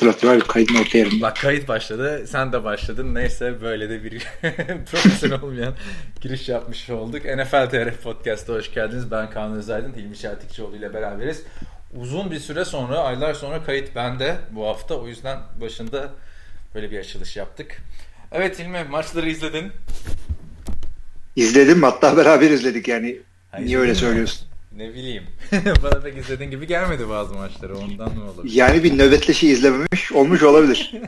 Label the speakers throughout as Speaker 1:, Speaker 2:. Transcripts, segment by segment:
Speaker 1: hatırlatıyor abi kaydın orta yerinde.
Speaker 2: Bak kayıt başladı. Sen de başladın. Neyse böyle de bir profesyonel olmayan giriş yapmış olduk. NFL TR Podcast'a hoş geldiniz. Ben Kaan Özaydın, Hilmi Şertikçioğlu ile beraberiz. Uzun bir süre sonra, aylar sonra kayıt bende bu hafta. O yüzden başında böyle bir açılış yaptık. Evet Hilmi maçları izledin.
Speaker 1: İzledim hatta beraber izledik yani.
Speaker 2: Ha,
Speaker 1: Niye öyle
Speaker 2: mi?
Speaker 1: söylüyorsun?
Speaker 2: Ne bileyim. Bana pek izlediğin gibi gelmedi bazı maçları. Ondan mı olabilir?
Speaker 1: Yani bir nöbetleşi izlememiş olmuş olabilir.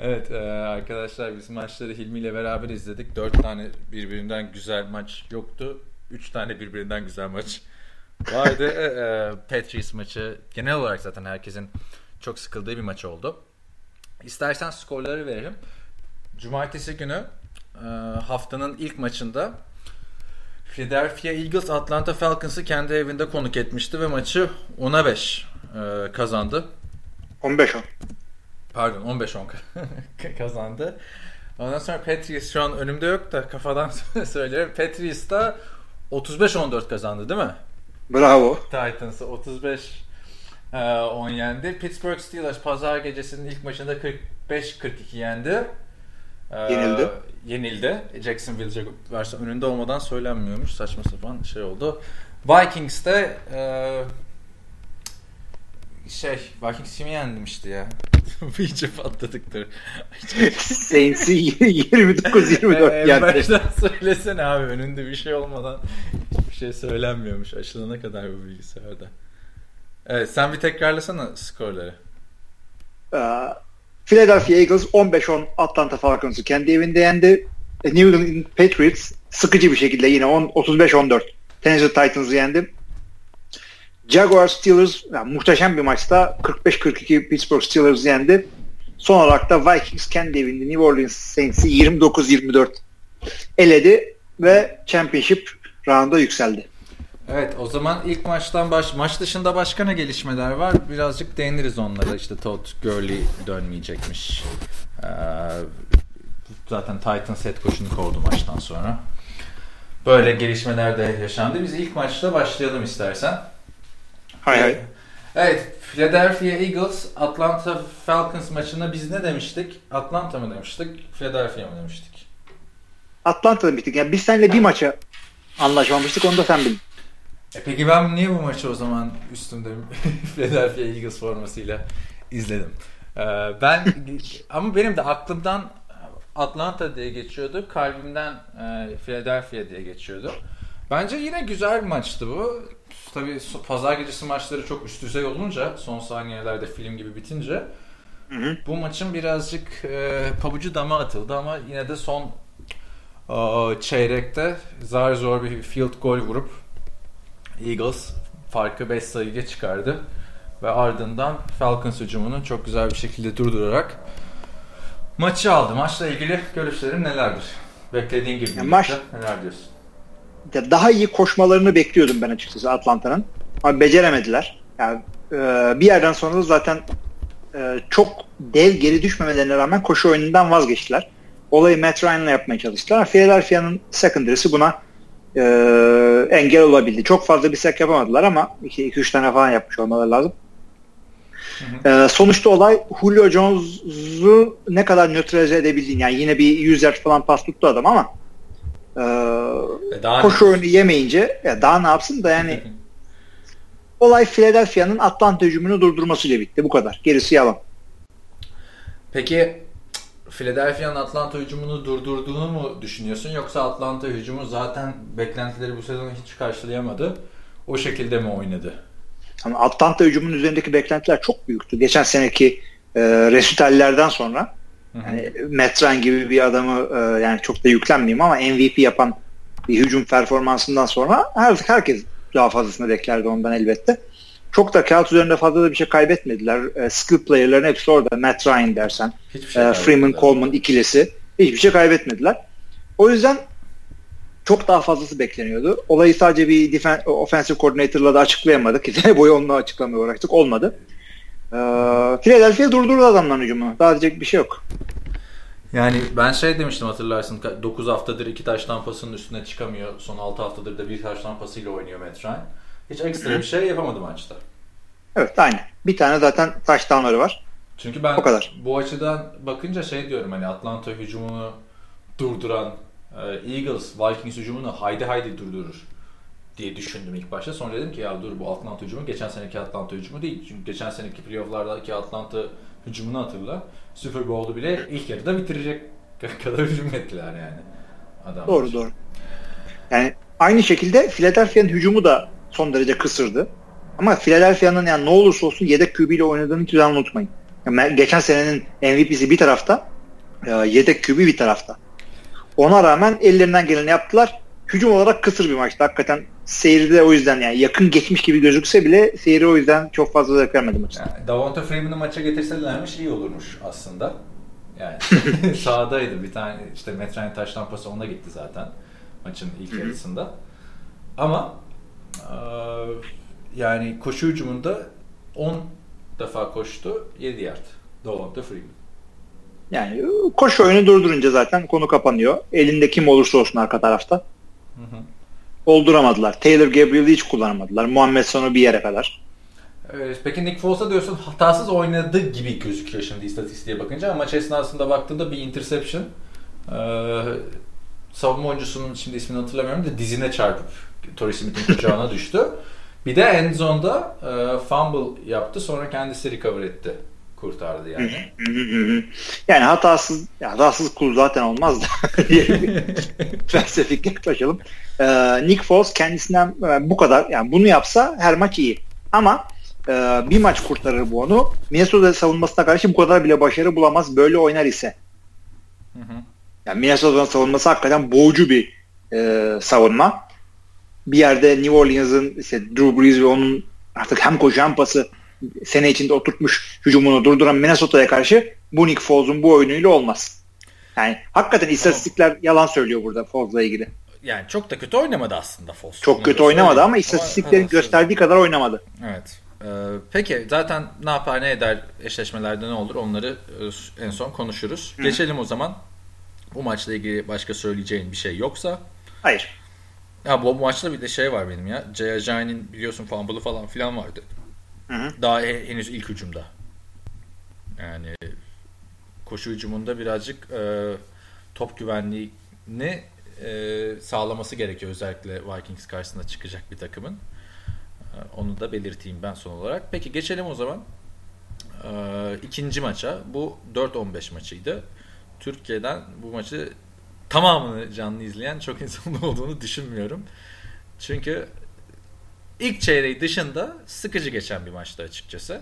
Speaker 2: Evet e, arkadaşlar biz maçları Hilmi ile beraber izledik. Dört tane birbirinden güzel maç yoktu. Üç tane birbirinden güzel maç vardı. E, e, Patriots maçı genel olarak zaten herkesin çok sıkıldığı bir maç oldu. İstersen skorları verelim. Cumartesi günü e, haftanın ilk maçında Philadelphia Eagles Atlanta Falcons'ı kendi evinde konuk etmişti ve maçı 10'a 5 e, kazandı.
Speaker 1: 15-10.
Speaker 2: Pardon 15-10 kazandı. Ondan sonra Patriots şu an önümde yok da kafadan söylüyorum. Patriots da 35-14 kazandı değil mi?
Speaker 1: Bravo.
Speaker 2: Titans'ı 35 e, 10 yendi. Pittsburgh Steelers pazar gecesinin ilk maçında 45-42 yendi. E,
Speaker 1: Yenildi.
Speaker 2: Yenildi. Jacksonville Jaguars'a önünde olmadan söylenmiyormuş. Saçma sapan şey oldu. Vikings de e, şey Vikings kimi yenmişti ya? İyice patladıktır.
Speaker 1: Saints'i 29-24
Speaker 2: En
Speaker 1: yendi.
Speaker 2: baştan söylesene abi önünde bir şey olmadan hiçbir şey söylenmiyormuş açılana kadar bu bilgisayarda. Evet sen bir tekrarlasana skorları.
Speaker 1: Ee, Philadelphia Eagles 15-10 Atlanta Falcons'ı kendi evinde yendi. E, New England Patriots sıkıcı bir şekilde yine 10 35-14 Tennessee Titans'ı yendi. Jaguars Steelers yani muhteşem bir maçta 45-42 Pittsburgh Steelers yendi. Son olarak da Vikings kendi evinde New Orleans Saints'i 29-24 eledi ve Championship round'a yükseldi.
Speaker 2: Evet o zaman ilk maçtan baş maç dışında başka ne gelişmeler var? Birazcık değiniriz onlara. İşte Todd Gurley dönmeyecekmiş. Ee, zaten Titans head coach'unu kovdu maçtan sonra. Böyle gelişmeler de yaşandı. Biz ilk maçta başlayalım istersen.
Speaker 1: Hay hay.
Speaker 2: Evet, Philadelphia Eagles Atlanta Falcons maçına biz ne demiştik? Atlanta mı demiştik? Philadelphia mı demiştik?
Speaker 1: Atlanta'da bittik. Yani biz seninle bir maça anlaşmamıştık. Onu da sen bildin.
Speaker 2: E peki ben niye bu maçı o zaman üstümde Philadelphia Eagles formasıyla izledim? Ee, ben ama benim de aklımdan Atlanta diye geçiyordu. Kalbimden e, Philadelphia diye geçiyordu. Bence yine güzel bir maçtı bu. Tabii pazar gecesi maçları çok üst düzey olunca son saniyelerde film gibi bitince
Speaker 1: Hı hı.
Speaker 2: bu maçın birazcık e, pabucu dama atıldı ama yine de son e, çeyrekte zar zor bir field goal vurup Eagles farkı 5 sayıya çıkardı. Ve ardından Falcons hücumunu çok güzel bir şekilde durdurarak maçı aldı. Maçla ilgili görüşlerin nelerdir? Beklediğin gibi
Speaker 1: Ya
Speaker 2: mi
Speaker 1: maç-?
Speaker 2: Neler diyorsun?
Speaker 1: Ya daha iyi koşmalarını bekliyordum ben açıkçası Atlanta'nın. Ama beceremediler. Yani e, bir yerden sonra da zaten e, çok dev geri düşmemelerine rağmen koşu oyunundan vazgeçtiler. Olayı Matt Ryan'la yapmaya çalıştılar. Philadelphia'nın secondary'si buna e, engel olabildi. Çok fazla bir sack yapamadılar ama 2-3 tane falan yapmış olmaları lazım. E, sonuçta olay Julio Jones'u ne kadar nötralize edebildiğin. Yani yine bir 100 yard falan pas tuttu adam ama e,
Speaker 2: E daha
Speaker 1: koşu oyunu yemeyince ya daha ne yapsın da yani olay Philadelphia'nın Atlanta hücumunu durdurmasıyla bitti. Bu kadar. Gerisi yalan.
Speaker 2: Peki Philadelphia'nın Atlanta hücumunu durdurduğunu mu düşünüyorsun yoksa Atlanta hücumu zaten beklentileri bu sezon hiç karşılayamadı. O şekilde mi oynadı?
Speaker 1: Ama Atlanta hücumunun üzerindeki beklentiler çok büyüktü. Geçen seneki e, resitallerden sonra yani Matt Ryan gibi bir adamı e, yani çok da yüklenmeyeyim ama MVP yapan bir hücum performansından sonra her, herkes daha fazlasını beklerdi ondan elbette. Çok da kağıt üzerinde fazla da bir şey kaybetmediler. E, skill player'ların hepsi orada. Matt Ryan dersen.
Speaker 2: Hiçbir şey
Speaker 1: e, Freeman. Coleman ikilisi. Hiçbir şey kaybetmediler. O yüzden çok daha fazlası bekleniyordu. Olayı sadece bir defen- offensive coordinator'la da açıklayamadık. Sene boyu onunla açıklamaya uğraştık. Olmadı. Ee, Philadelphia durdurdu adamların hücumunu. Daha diyecek bir şey yok.
Speaker 2: Yani ben şey demiştim hatırlarsın 9 haftadır iki taş tampasının üstüne çıkamıyor. Son 6 haftadır da bir taş tampasıyla oynuyor Matt Ryan. Hiç ekstra bir şey yapamadı maçta.
Speaker 1: Evet aynı. Bir tane zaten touchdownları var.
Speaker 2: Çünkü ben
Speaker 1: O kadar.
Speaker 2: bu açıdan bakınca şey diyorum hani Atlanta hücumunu durduran e, Eagles Vikings hücumunu haydi haydi durdurur diye düşündüm ilk başta. Sonra dedim ki ya dur bu Atlanta hücumu geçen seneki Atlanta hücumu değil. Çünkü geçen seneki playofflardaki Atlanta hücumunu hatırla. Super Bowl'u bile ilk yarıda bitirecek kadar hücum ettiler yani. Adamlar.
Speaker 1: Doğru doğru. Yani aynı şekilde Philadelphia'nın hücumu da son derece kısırdı. Ama Philadelphia'nın yani ne olursa olsun yedek QB ile oynadığını hiçbir zaman unutmayın. Yani geçen senenin MVP'si bir tarafta, e, yedek QB bir tarafta. Ona rağmen ellerinden geleni yaptılar. Hücum olarak kısır bir maçtı. Hakikaten seyri de o yüzden yani yakın geçmiş gibi gözükse bile seyri o yüzden çok fazla zevk vermedi maçta.
Speaker 2: Yani Davonta Freeman'ı maça getirselermiş iyi olurmuş aslında. Yani sahadaydı bir tane işte Metrani taş tampası ona gitti zaten maçın ilk yarısında. Ama yani koşu hücumunda 10 defa koştu 7 yard. Davonta Freeman.
Speaker 1: Yani koşu oyunu durdurunca zaten konu kapanıyor. Elinde kim olursa olsun arka tarafta.
Speaker 2: Hı hı.
Speaker 1: Olduramadılar. Taylor Gabriel'i hiç kullanamadılar. Muhammed Son'u bir yere kadar.
Speaker 2: Evet, peki Nick Foles'a diyorsun hatasız oynadı gibi gözüküyor şimdi istatistiğe bakınca ama maç esnasında baktığında bir interception ee, savunma oyuncusunun şimdi ismini hatırlamıyorum da dizine çarpıp Torrey Smith'in kucağına düştü. Bir de end zone'da e, fumble yaptı sonra kendisi recover etti. Kurtardı yani.
Speaker 1: yani hatasız ya hatasız kul zaten olmaz da felsefik yaklaşalım. Ee, Nick Foles kendisinden e, bu kadar yani bunu yapsa her maç iyi. Ama e, bir maç kurtarır bu onu. Minnesota savunmasına karşı bu kadar bile başarı bulamaz böyle oynar ise.
Speaker 2: Hı hı.
Speaker 1: Yani Minnesota'nın savunması hakikaten boğucu bir e, savunma. Bir yerde New Orleans'ın işte Drew Brees ve onun artık hem koşu hem pası sene içinde oturtmuş hücumunu durduran Minnesota'ya karşı bu Nick Foles'un bu oyunuyla olmaz. Yani hakikaten istatistikler yalan söylüyor burada Foles'la ilgili.
Speaker 2: Yani çok da kötü oynamadı aslında Foles.
Speaker 1: Çok kötü oynamadı ama istatistiklerin
Speaker 2: Ama-
Speaker 1: gösterdiği kadar oynamadı.
Speaker 2: Evet. Ee, peki zaten ne yapar ne eder eşleşmelerde ne olur onları e, en son konuşuruz. Geçelim o zaman. Bu maçla ilgili başka söyleyeceğin bir şey yoksa.
Speaker 1: Hayır.
Speaker 2: Ya bu, maçta bir de şey var benim ya. Jay Ajayi'nin biliyorsun fumble'ı falan filan vardı.
Speaker 1: Hı hı.
Speaker 2: Daha he- henüz ilk hücumda. Yani koşu hücumunda birazcık e, top güvenliğini e, sağlaması gerekiyor özellikle Vikings karşısında çıkacak bir takımın. E, onu da belirteyim ben son olarak. Peki geçelim o zaman e, ikinci maça. Bu 4-15 maçıydı. Türkiye'den bu maçı tamamını canlı izleyen çok insan olduğunu düşünmüyorum. Çünkü ilk çeyreği dışında sıkıcı geçen bir maçtı açıkçası.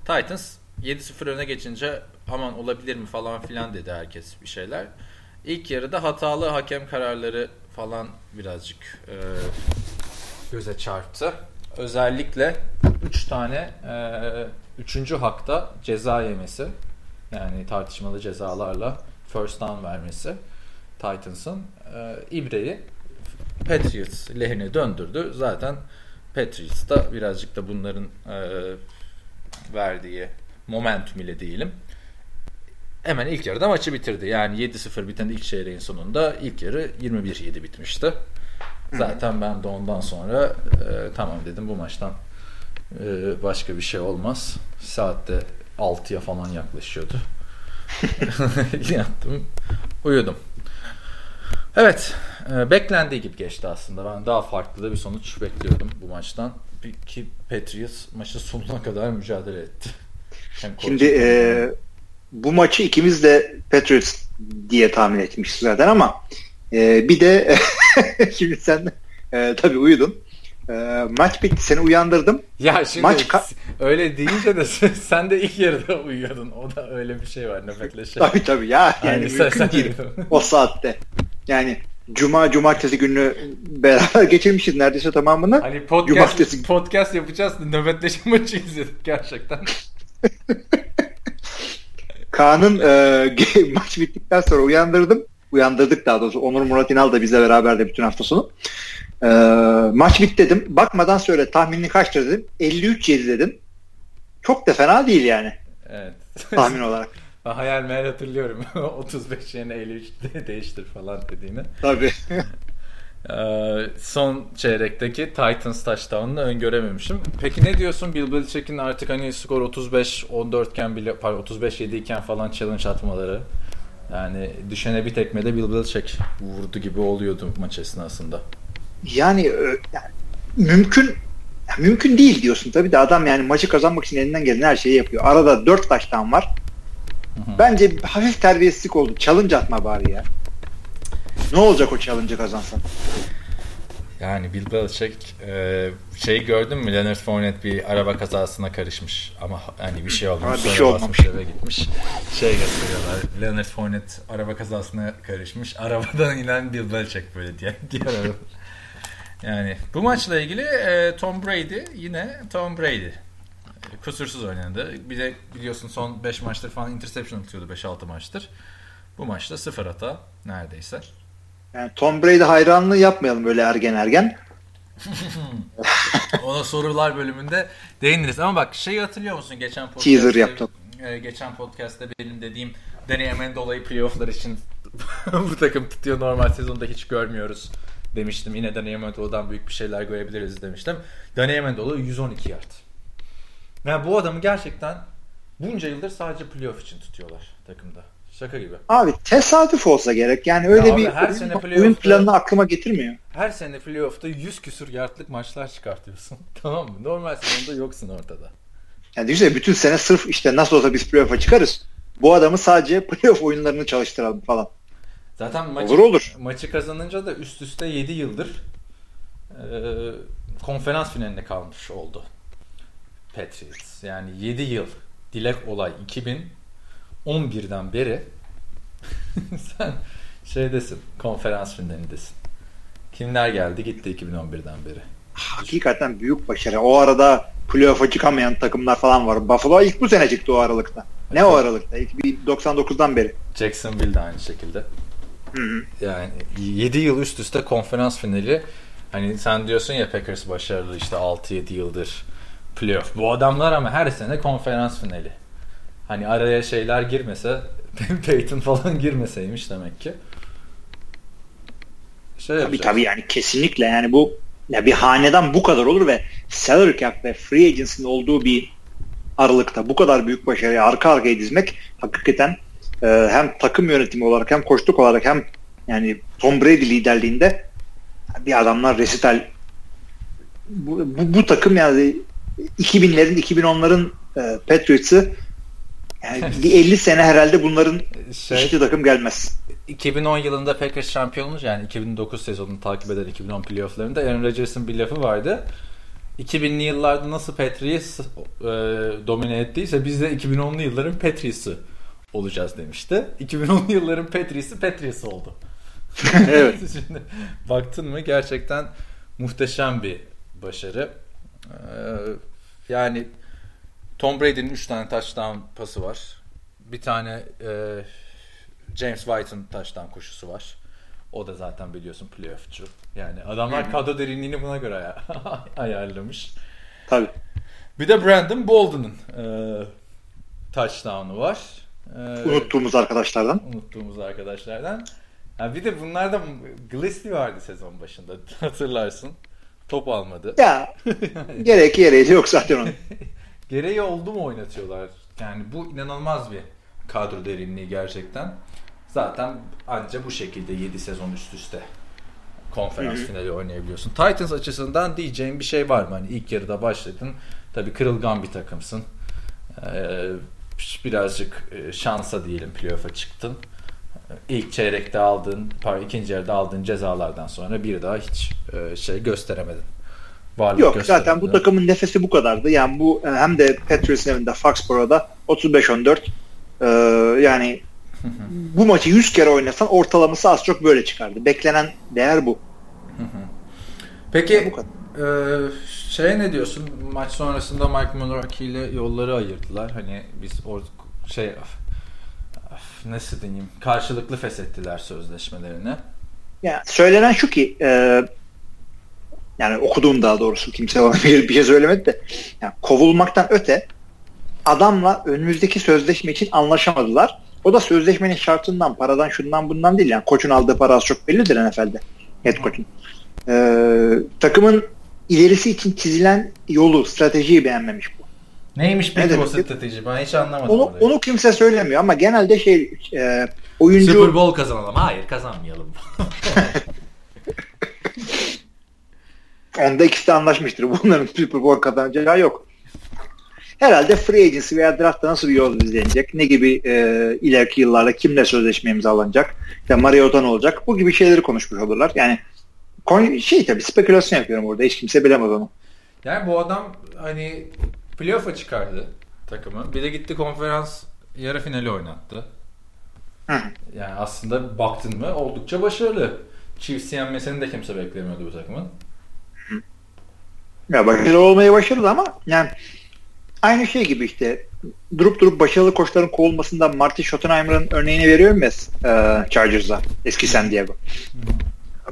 Speaker 2: Titans 7-0 öne geçince aman olabilir mi falan filan dedi herkes bir şeyler. İlk yarıda hatalı hakem kararları falan birazcık e, göze çarptı. Özellikle 3 tane 3. hakta ceza yemesi yani tartışmalı cezalarla first down vermesi Titans'ın e, ibreyi Patriots lehine döndürdü. Zaten Patriots da birazcık da bunların e, verdiği momentum ile diyelim. Hemen ilk yarıda maçı bitirdi. Yani 7-0 biten ilk çeyreğin sonunda ilk yarı 21-7 bitmişti. Zaten ben de ondan sonra e, tamam dedim bu maçtan e, başka bir şey olmaz. Saatte 6'ya falan yaklaşıyordu. Yattım, uyudum. Evet, e, beklendiği gibi geçti aslında. Ben daha farklı da bir sonuç bekliyordum bu maçtan. Ki Patriots maçın sonuna kadar mücadele etti.
Speaker 1: Şimdi e, bu maçı ikimiz de Patriots diye tahmin etmişiz zaten ama e, bir de şimdi sen e, tabii uyudun. E, maç bitti seni uyandırdım.
Speaker 2: Ya şimdi
Speaker 1: Maç
Speaker 2: öyle deyince de sen de ilk yarıda uyuyordun. O da öyle bir şey var nöbetleşe.
Speaker 1: Tabii tabii ya yani
Speaker 2: Aynı sen-
Speaker 1: mümkün değil o saatte. Yani cuma cumartesi günü beraber geçirmişiz neredeyse tamamını.
Speaker 2: Hani podcast,
Speaker 1: Cumartesi-
Speaker 2: podcast yapacağız nöbetleşe maçı izledik gerçekten.
Speaker 1: Kaan'ın e, maç bittikten sonra uyandırdım. Uyandırdık daha doğrusu. Onur Murat İnal da bizle beraberdi bütün hafta sonu. E, maç bitti dedim. Bakmadan söyle tahminini kaçtır dedim. 53-7 dedim. Çok da fena değil yani
Speaker 2: Evet.
Speaker 1: tahmin olarak.
Speaker 2: Ben hayal meyal hatırlıyorum. 35 yerine 53 de değiştir falan dediğini.
Speaker 1: Tabii.
Speaker 2: Ee, son çeyrekteki Titans touchdown'unu öngörememişim. Peki ne diyorsun Bill Belichick'in artık hani skor 35-14 iken bile pardon 35-7 iken falan challenge atmaları. Yani düşene bir tekmede Bill Belichick vurdu gibi oluyordu maç esnasında.
Speaker 1: Yani, e, yani mümkün mümkün değil diyorsun tabii de adam yani maçı kazanmak için elinden gelen her şeyi yapıyor. Arada 4 taştan var. Hı hı. Bence hafif terbiyesizlik oldu. Challenge atma bari ya. Ne olacak o challenge'ı kazansan?
Speaker 2: Yani Bill Belichick e, şey gördün mü Leonard Fournette bir araba kazasına karışmış ama hani bir şey olmamış.
Speaker 1: bir şey olmamış.
Speaker 2: Eve gitmiş. Şey gösteriyorlar. Leonard Fournette araba kazasına karışmış. Arabadan inen Bill Belichick böyle diye. Diğer araba. Yani bu maçla ilgili e, Tom Brady yine Tom Brady. Kusursuz oynadı. Bir de biliyorsun son 5 maçtır falan interception atıyordu 5-6 maçtır. Bu maçta sıfır hata neredeyse.
Speaker 1: Yani Tom Brady hayranlığı yapmayalım böyle ergen ergen.
Speaker 2: Ona sorular bölümünde değiniriz. Ama bak şeyi hatırlıyor musun geçen
Speaker 1: podcast'te? Teaser yaptım.
Speaker 2: E, geçen podcast'te benim dediğim Danny Amendola'yı playoff'lar için bu takım tutuyor normal sezonda hiç görmüyoruz demiştim. Yine Danny Amendola'dan büyük bir şeyler görebiliriz demiştim. Danny Amendola 112 yard. Yani bu adamı gerçekten bunca yıldır sadece playoff için tutuyorlar takımda. Şaka gibi.
Speaker 1: Abi tesadüf olsa gerek. Yani öyle ya bir her oyun, sene oyun planını aklıma getirmiyor.
Speaker 2: Her sene playoff'ta 100 küsur yardlık maçlar çıkartıyorsun. tamam mı? Normal sezonda yoksun ortada.
Speaker 1: Yani düşünsene bütün sene sırf işte nasıl olsa biz playoff'a çıkarız. Bu adamı sadece playoff oyunlarını çalıştıralım falan.
Speaker 2: Zaten maçı,
Speaker 1: olur, olur.
Speaker 2: maçı kazanınca da üst üste 7 yıldır e, konferans finaline kalmış oldu. Patriots. Yani 7 yıl dilek olay 2011'den beri sen şeydesin konferans finalindesin. Kimler geldi gitti 2011'den beri.
Speaker 1: Hakikaten büyük başarı. O arada playoff'a çıkamayan takımlar falan var. Buffalo ilk bu sene çıktı o aralıkta. Ne evet. o aralıkta? İlk 99'dan beri.
Speaker 2: Jacksonville de aynı şekilde. Yani 7 yıl üst üste konferans finali. Hani sen diyorsun ya Packers başarılı işte 6-7 yıldır playoff. Bu adamlar ama her sene konferans finali. Hani araya şeyler girmese Peyton falan girmeseymiş demek ki.
Speaker 1: Şey tabii tabii yani kesinlikle yani bu ya bir haneden bu kadar olur ve salary cap ve free agency'nin olduğu bir aralıkta bu kadar büyük başarıyı arka arkaya dizmek hakikaten e, hem takım yönetimi olarak hem koçluk olarak hem yani Tom Brady liderliğinde bir adamlar resital bu, bu, bu takım yani 2000'lerin 2010'ların e, Patriots'ı yani bir 50 sene herhalde bunların şey, hiçbir takım gelmez.
Speaker 2: 2010 yılında Packers şampiyon olmuş yani 2009 sezonunu takip eden 2010 playofflarında Aaron Rodgers'ın bir lafı vardı. 2000'li yıllarda nasıl Patriots e, domine ettiyse biz de 2010'lu yılların Patriots'ı olacağız demişti. 2010'lu yılların Patriots'ı Patriots oldu. evet. Şimdi baktın mı gerçekten muhteşem bir başarı. Ee, yani Tom Brady'nin 3 tane touchdown pası var. Bir tane e, James White'ın touchdown koşusu var. O da zaten biliyorsun playoffçu. Yani adamlar kadro derinliğini buna göre ay- ayarlamış.
Speaker 1: Tabii.
Speaker 2: Bir de Brandon Bolden'ın e, touchdown'u var.
Speaker 1: E, unuttuğumuz arkadaşlardan.
Speaker 2: Unuttuğumuz arkadaşlardan. Yani bir de bunlarda Glisley vardı sezon başında. Hatırlarsın. Top almadı.
Speaker 1: Ya gerek gereği yok zaten onun.
Speaker 2: gereği oldu mu oynatıyorlar. Yani bu inanılmaz bir kadro derinliği gerçekten. Zaten ancak bu şekilde 7 sezon üst üste konferans Hı-hı. finali oynayabiliyorsun. Titans açısından diyeceğim bir şey var mı? Hani ilk yarıda başladın. Tabii kırılgan bir takımsın. Ee, birazcık e, şansa diyelim playoff'a çıktın. İlk çeyrekte aldığın, pardon ikinci yarıda aldığın cezalardan sonra bir daha hiç e, şey gösteremedin.
Speaker 1: Varlık Yok zaten bu takımın nefesi bu kadardı. Yani bu e, hem de Patriots'ın evinde Foxboro'da 35-14 ee, yani bu maçı 100 kere oynasan ortalaması az çok böyle çıkardı. Beklenen değer bu.
Speaker 2: Peki e, şey ne diyorsun? Maç sonrasında Mike Mularkey ile yolları ayırdılar. Hani biz or şey nasıl diyeyim karşılıklı feshettiler sözleşmelerini.
Speaker 1: Ya söylenen şu ki e, yani okuduğum daha doğrusu kimse bir, bir şey söylemedi de yani kovulmaktan öte adamla önümüzdeki sözleşme için anlaşamadılar. O da sözleşmenin şartından, paradan, şundan bundan değil. Yani koçun aldığı para az çok bellidir NFL'de. head coach'un. Ee, takımın ilerisi için çizilen yolu, stratejiyi beğenmemiş bu.
Speaker 2: Neymiş peki
Speaker 1: Ne
Speaker 2: o strateji? Ben hiç anlamadım
Speaker 1: Onu,
Speaker 2: orayı.
Speaker 1: onu kimse söylemiyor ama genelde şey e, oyuncu
Speaker 2: Super Bowl kazanalım. Hayır kazanmayalım.
Speaker 1: onda ikisi de anlaşmıştır. Bunların Super Bowl kazanacağı yok. Herhalde free agency veya draftta nasıl bir yol izlenecek? Ne gibi e, ileriki yıllarda kimle sözleşme imzalanacak? İşte Mariota ne olacak? Bu gibi şeyleri konuşmuş olurlar. Yani şey tabii spekülasyon yapıyorum orada. Hiç kimse bilemez onu.
Speaker 2: yani bu adam hani playoff'a çıkardı takımı. Bir de gitti konferans yarı finali oynattı.
Speaker 1: Hı.
Speaker 2: Yani aslında baktın mı oldukça başarılı. Chiefs yenmesini de kimse beklemiyordu bu takımın.
Speaker 1: Ya başarılı olmayı başarılı ama yani aynı şey gibi işte durup durup başarılı koçların kovulmasından Marty Schottenheimer'ın örneğini veriyorum ya e, Chargers'a eski San Diego.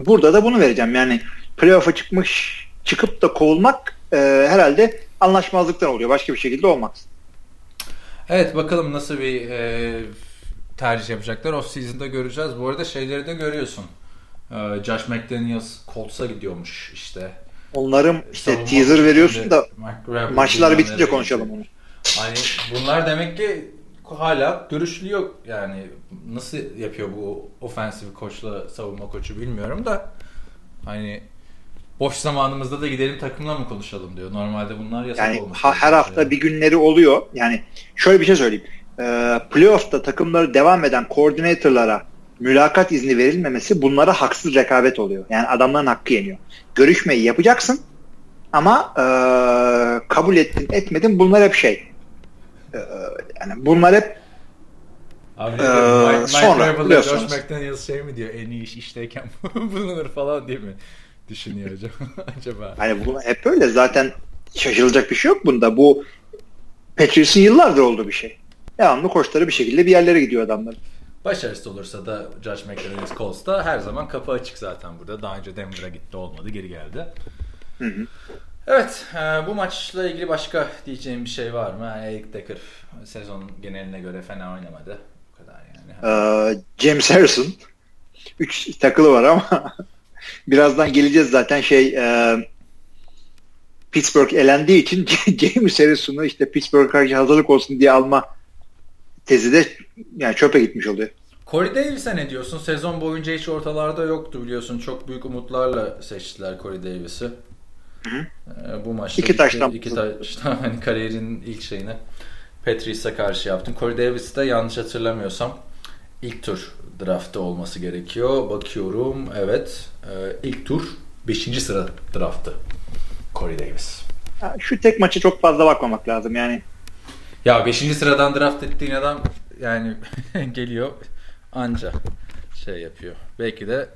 Speaker 1: Burada da bunu vereceğim. Yani playoff'a çıkmış çıkıp da kovulmak e, herhalde anlaşmazlıktan oluyor. Başka bir şekilde olmaz.
Speaker 2: Evet bakalım nasıl bir e, tercih yapacaklar. Off season'da göreceğiz. Bu arada şeyleri de görüyorsun. E, Josh McDaniels Colts'a gidiyormuş işte.
Speaker 1: Onların işte
Speaker 2: Savunma
Speaker 1: teaser veriyorsun da maçlar bitince konuşalım onu.
Speaker 2: Hani bunlar demek ki hala görüşülüyor. Yani nasıl yapıyor bu ofensif koçla savunma koçu bilmiyorum da hani boş zamanımızda da gidelim takımla mı konuşalım diyor. Normalde bunlar yasak
Speaker 1: Yani
Speaker 2: olmuş.
Speaker 1: ha- her hafta bir günleri oluyor. Yani şöyle bir şey söyleyeyim. Ee, playoff'ta takımları devam eden koordinatörlara mülakat izni verilmemesi bunlara haksız rekabet oluyor. Yani adamların hakkı yeniyor. Görüşmeyi yapacaksın ama ee, kabul ettin etmedin bunlar hep şey. Ee, yani bunlar hep
Speaker 2: Abi
Speaker 1: Ee,
Speaker 2: Mike, Mike
Speaker 1: sonra biliyorsunuz.
Speaker 2: Josh McDaniels şey mi diyor en iyi iş işteyken bulunur falan diye mi düşünüyor acaba? acaba?
Speaker 1: hani bu hep öyle zaten şaşılacak bir şey yok bunda. Bu Patriots'ın yıllardır olduğu bir şey. Devamlı koçları bir şekilde bir yerlere gidiyor adamlar.
Speaker 2: Başarısız olursa da Josh McDaniels Colts'ta her zaman kapı açık zaten burada. Daha önce Denver'a gitti olmadı geri geldi.
Speaker 1: Hı hı.
Speaker 2: Evet e, bu maçla ilgili başka diyeceğim bir şey var mı? Yani Eric Decker sezonun geneline göre fena oynamadı. Bu kadar yani.
Speaker 1: Ee, James Harrison 3 takılı var ama birazdan geleceğiz zaten şey e, Pittsburgh elendiği için James Harrison'u işte Pittsburgh'a karşı hazırlık olsun diye alma tezi de yani çöpe gitmiş oluyor.
Speaker 2: Corey Davis'e ne diyorsun? Sezon boyunca hiç ortalarda yoktu biliyorsun. Çok büyük umutlarla seçtiler Corey Davis'i. Ee, bu maçta
Speaker 1: İki taştan
Speaker 2: iki taştan hani kariyerinin ilk şeyini Patrice'e karşı yaptın. Corey Davis de yanlış hatırlamıyorsam ilk tur draftı olması gerekiyor. Bakıyorum. Evet. Ee, ilk tur 5. sıra draftı. Corey Davis.
Speaker 1: Ya Şu tek maçı çok fazla bakmamak lazım yani.
Speaker 2: Ya 5. sıradan draft ettiğin adam yani geliyor anca şey yapıyor. Belki de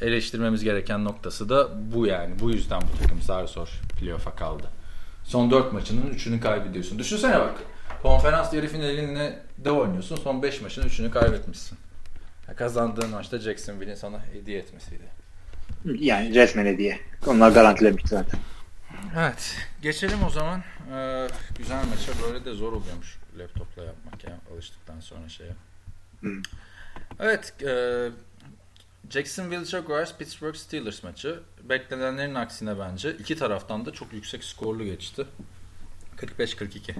Speaker 2: eleştirmemiz gereken noktası da bu yani. Bu yüzden bu takım zar zor playoff'a kaldı. Son 4 maçının 3'ünü kaybediyorsun. Düşünsene bak. Konferans yarı finalinde de oynuyorsun. Son 5 maçın 3'ünü kaybetmişsin. Kazandığın maçta Jacksonville'in sana hediye etmesiydi.
Speaker 1: Yani resmen hediye. Onlar garantilemişti zaten.
Speaker 2: Evet. Geçelim o zaman. Ee, güzel maça böyle de zor oluyormuş laptopla yapmak ya alıştıktan sonra şeye.
Speaker 1: Hmm.
Speaker 2: Evet. E, Jacksonville Jaguars Pittsburgh Steelers maçı beklenenlerin aksine bence iki taraftan da çok yüksek skorlu geçti. 45-42.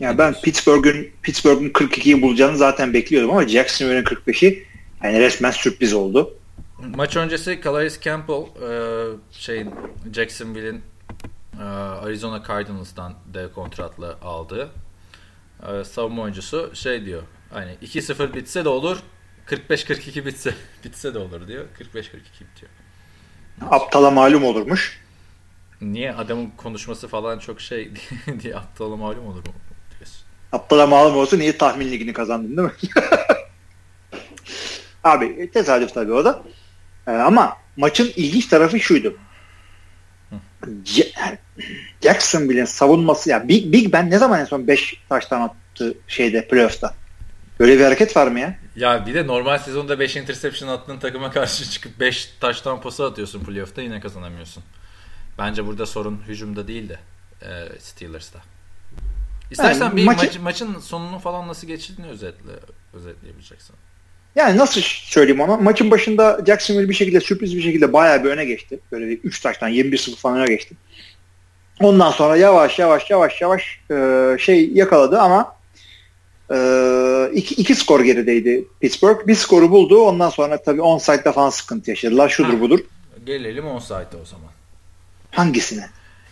Speaker 1: Yani ben Pittsburgh'ün Pittsburgh'ün 42'yi bulacağını zaten bekliyordum ama Jacksonville'in 45'i yani resmen sürpriz oldu.
Speaker 2: Maç öncesi Calais Campbell şeyin Jacksonville'in e, Arizona Cardinals'tan dev kontratla aldığı e, savunma oyuncusu şey diyor. Hani 2-0 bitse de olur 45-42 bitse bitse de olur diyor. 45-42 bitiyor.
Speaker 1: Aptala malum olurmuş.
Speaker 2: Niye adamın konuşması falan çok şey diye aptala malum olur mu
Speaker 1: Aptala malum olsun niye tahmin ligini kazandın değil mi? Abi tesadüf tabii o da. Ee, ama maçın ilginç tarafı şuydu. Yani Jacksonville'in savunması ya Big, Big Ben ne zaman en son 5 taştan attı şeyde playoff'ta? Böyle bir hareket var mı ya?
Speaker 2: Ya bir de normal sezonda 5 interception attığın takıma karşı çıkıp 5 taştan pası atıyorsun playoff'ta yine kazanamıyorsun. Bence burada sorun hücumda değil de e, Steelers'ta. İstersen
Speaker 1: Yani
Speaker 2: bir
Speaker 1: maçı-
Speaker 2: maç- maçın sonunu falan nasıl geçtiğini özetle özetleyebileceksin.
Speaker 1: Yani nasıl söyleyeyim ona? Maçın başında Jacksonville bir şekilde sürpriz bir şekilde bayağı bir öne geçti. Böyle bir 3 taştan 21-0 falan öne geçti. Ondan sonra yavaş yavaş yavaş yavaş e, şey yakaladı ama e, iki, iki skor gerideydi Pittsburgh. Bir skoru buldu. Ondan sonra tabii onside falan sıkıntı yaşadılar. Şudur ha. budur.
Speaker 2: Gelelim onside'a o zaman.
Speaker 1: Hangisine?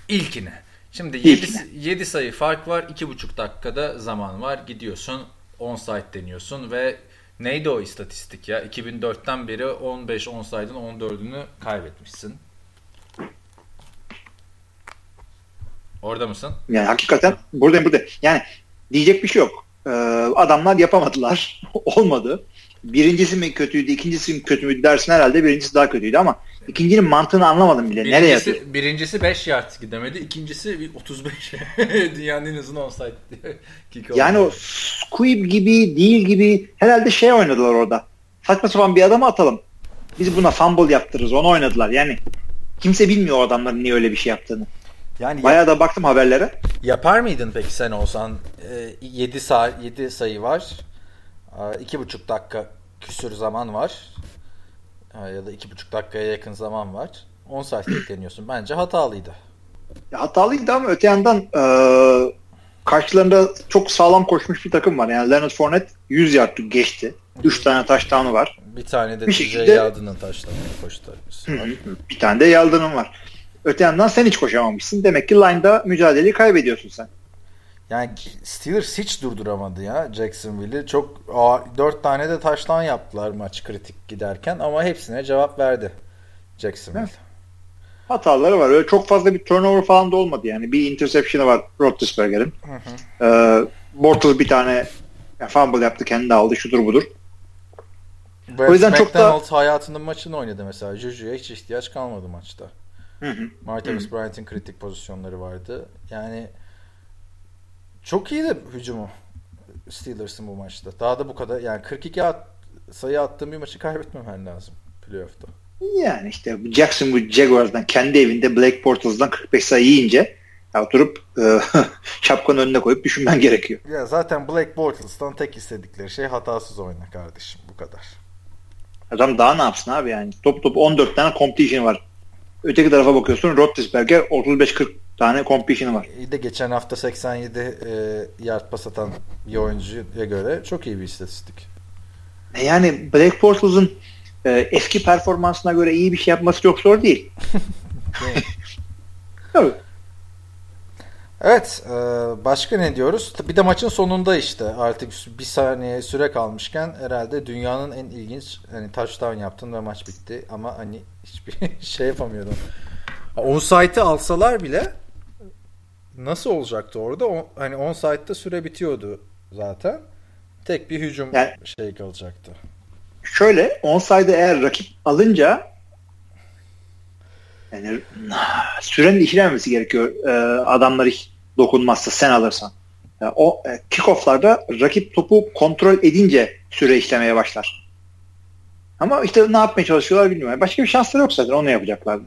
Speaker 2: İlkine. Şimdi 7, 7 sayı fark var. 2,5 dakikada zaman var. Gidiyorsun onside deniyorsun ve neydi o istatistik ya? 2004'ten beri 15 onside'ın 14'ünü kaybetmişsin. Orada mısın?
Speaker 1: Yani hakikaten buradayım burada. Yani diyecek bir şey yok. Ee, adamlar yapamadılar. Olmadı. Birincisi mi kötüydü, ikincisi mi kötü müydü dersin herhalde birincisi daha kötüydü ama ikincinin mantığını anlamadım bile. Birincisi, Nereye atıyor?
Speaker 2: Birincisi 5 yard gidemedi, ikincisi 35. Dünyanın en uzun onside
Speaker 1: kick Yani o Squib gibi değil gibi herhalde şey oynadılar orada. Saçma sapan bir adamı atalım. Biz buna fumble yaptırırız. Onu oynadılar. Yani kimse bilmiyor o adamların niye öyle bir şey yaptığını. Yani Bayağı da baktım haberlere.
Speaker 2: Yapar mıydın peki sen olsan? E, 7 saat 7 sayı var. 2,5 dakika küsür zaman var. Ya da 2,5 dakikaya yakın zaman var. 10 saat bekleniyorsun. Bence hatalıydı.
Speaker 1: Ya, hatalıydı ama öte yandan e, karşılarında çok sağlam koşmuş bir takım var. Yani Leonard Fournette 100 yard geçti. 3 tane taştanı var.
Speaker 2: Bir tane de bir şekilde Yaldın'ın taştanı koştu.
Speaker 1: Bir tane de Yaldın'ın var. Öte yandan sen hiç koşamamışsın. Demek ki line'da mücadeleyi kaybediyorsun sen.
Speaker 2: Yani Steelers hiç durduramadı ya Jacksonville'i. Çok ağır, dört tane de taştan yaptılar maç kritik giderken ama hepsine cevap verdi Jacksonville. Evet.
Speaker 1: Hataları var. Öyle çok fazla bir turnover falan da olmadı yani. Bir interception'ı var Roethlisberger'in. Ee, Bortles bir tane yani fumble yaptı kendi aldı şudur budur.
Speaker 2: Brett o yüzden McDonald çok da hayatının maçını oynadı mesela. Juju'ya hiç ihtiyaç kalmadı maçta. Martavis Bryant'in kritik pozisyonları vardı. Yani çok iyiydi hücumu Steelers'ın bu maçta. Daha da bu kadar yani 42 at, sayı attığın bir maçı kaybetmemen lazım playoff'ta.
Speaker 1: Yani işte Jacksonville Jaguars'dan kendi evinde Blake Bortles'dan 45 sayı yiyince ya oturup e, şapkanın önüne koyup düşünmen gerekiyor.
Speaker 2: Ya zaten Blake Bortles'tan tek istedikleri şey hatasız oyna kardeşim bu kadar.
Speaker 1: Adam daha ne yapsın abi yani? Top top 14 tane completion var. Öteki tarafa bakıyorsun Roethlisberger 35-40 tane completion'ı var.
Speaker 2: İyi de geçen hafta 87 e, yard pas atan bir oyuncuya göre çok iyi bir istatistik.
Speaker 1: E yani Blake Bortles'ın e, eski performansına göre iyi bir şey yapması çok zor değil.
Speaker 2: evet. Evet. E, başka ne diyoruz? Bir de maçın sonunda işte artık bir saniye süre kalmışken herhalde dünyanın en ilginç hani touchdown yaptın ve maç bitti ama hani hiçbir şey yapamıyordum. Onsite'ı alsalar bile nasıl olacaktı orada? O, hani onsite'da süre bitiyordu zaten. Tek bir hücum yani, şey kalacaktı.
Speaker 1: Şöyle onside eğer rakip alınca yani sürenin işlenmesi gerekiyor. Ee, adamlar hiç dokunmazsa sen alırsan. Yani o e, kickoff'larda rakip topu kontrol edince süre işlemeye başlar. Ama işte ne yapmaya çalışıyorlar bilmiyorum. Başka bir şansları yok zaten onu yapacaklardı.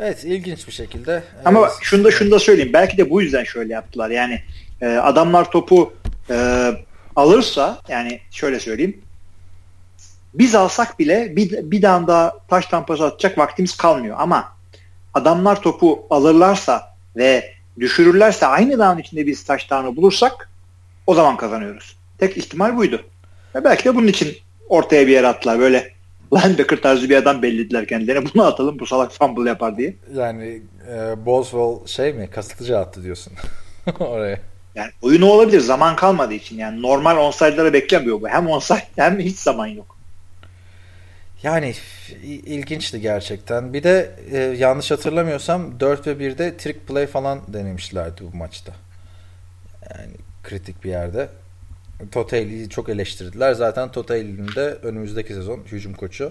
Speaker 2: Evet ilginç bir şekilde.
Speaker 1: Ama evet. şunu da şunu da söyleyeyim. Belki de bu yüzden şöyle yaptılar. Yani e, adamlar topu e, alırsa yani şöyle söyleyeyim. Biz alsak bile bir, bir daha taş tampası atacak vaktimiz kalmıyor. Ama adamlar topu alırlarsa ve düşürürlerse aynı dağın içinde biz taş dağını bulursak o zaman kazanıyoruz. Tek ihtimal buydu. Ve belki de bunun için ortaya bir yer attılar. Böyle linebacker tarzı bir adam bellediler kendilerine. Bunu atalım bu salak fumble yapar diye.
Speaker 2: Yani e, Boswell şey mi kasıtlıca attı diyorsun oraya.
Speaker 1: Yani oyunu olabilir zaman kalmadığı için. Yani normal onside'lara beklemiyor bu. Hem onside hem hiç zaman yok.
Speaker 2: Yani ilginçti gerçekten. Bir de e, yanlış hatırlamıyorsam 4 ve 1'de trick play falan denemişlerdi bu maçta. Yani kritik bir yerde. Totali'yi çok eleştirdiler. Zaten Totali'nin de önümüzdeki sezon hücum koçu.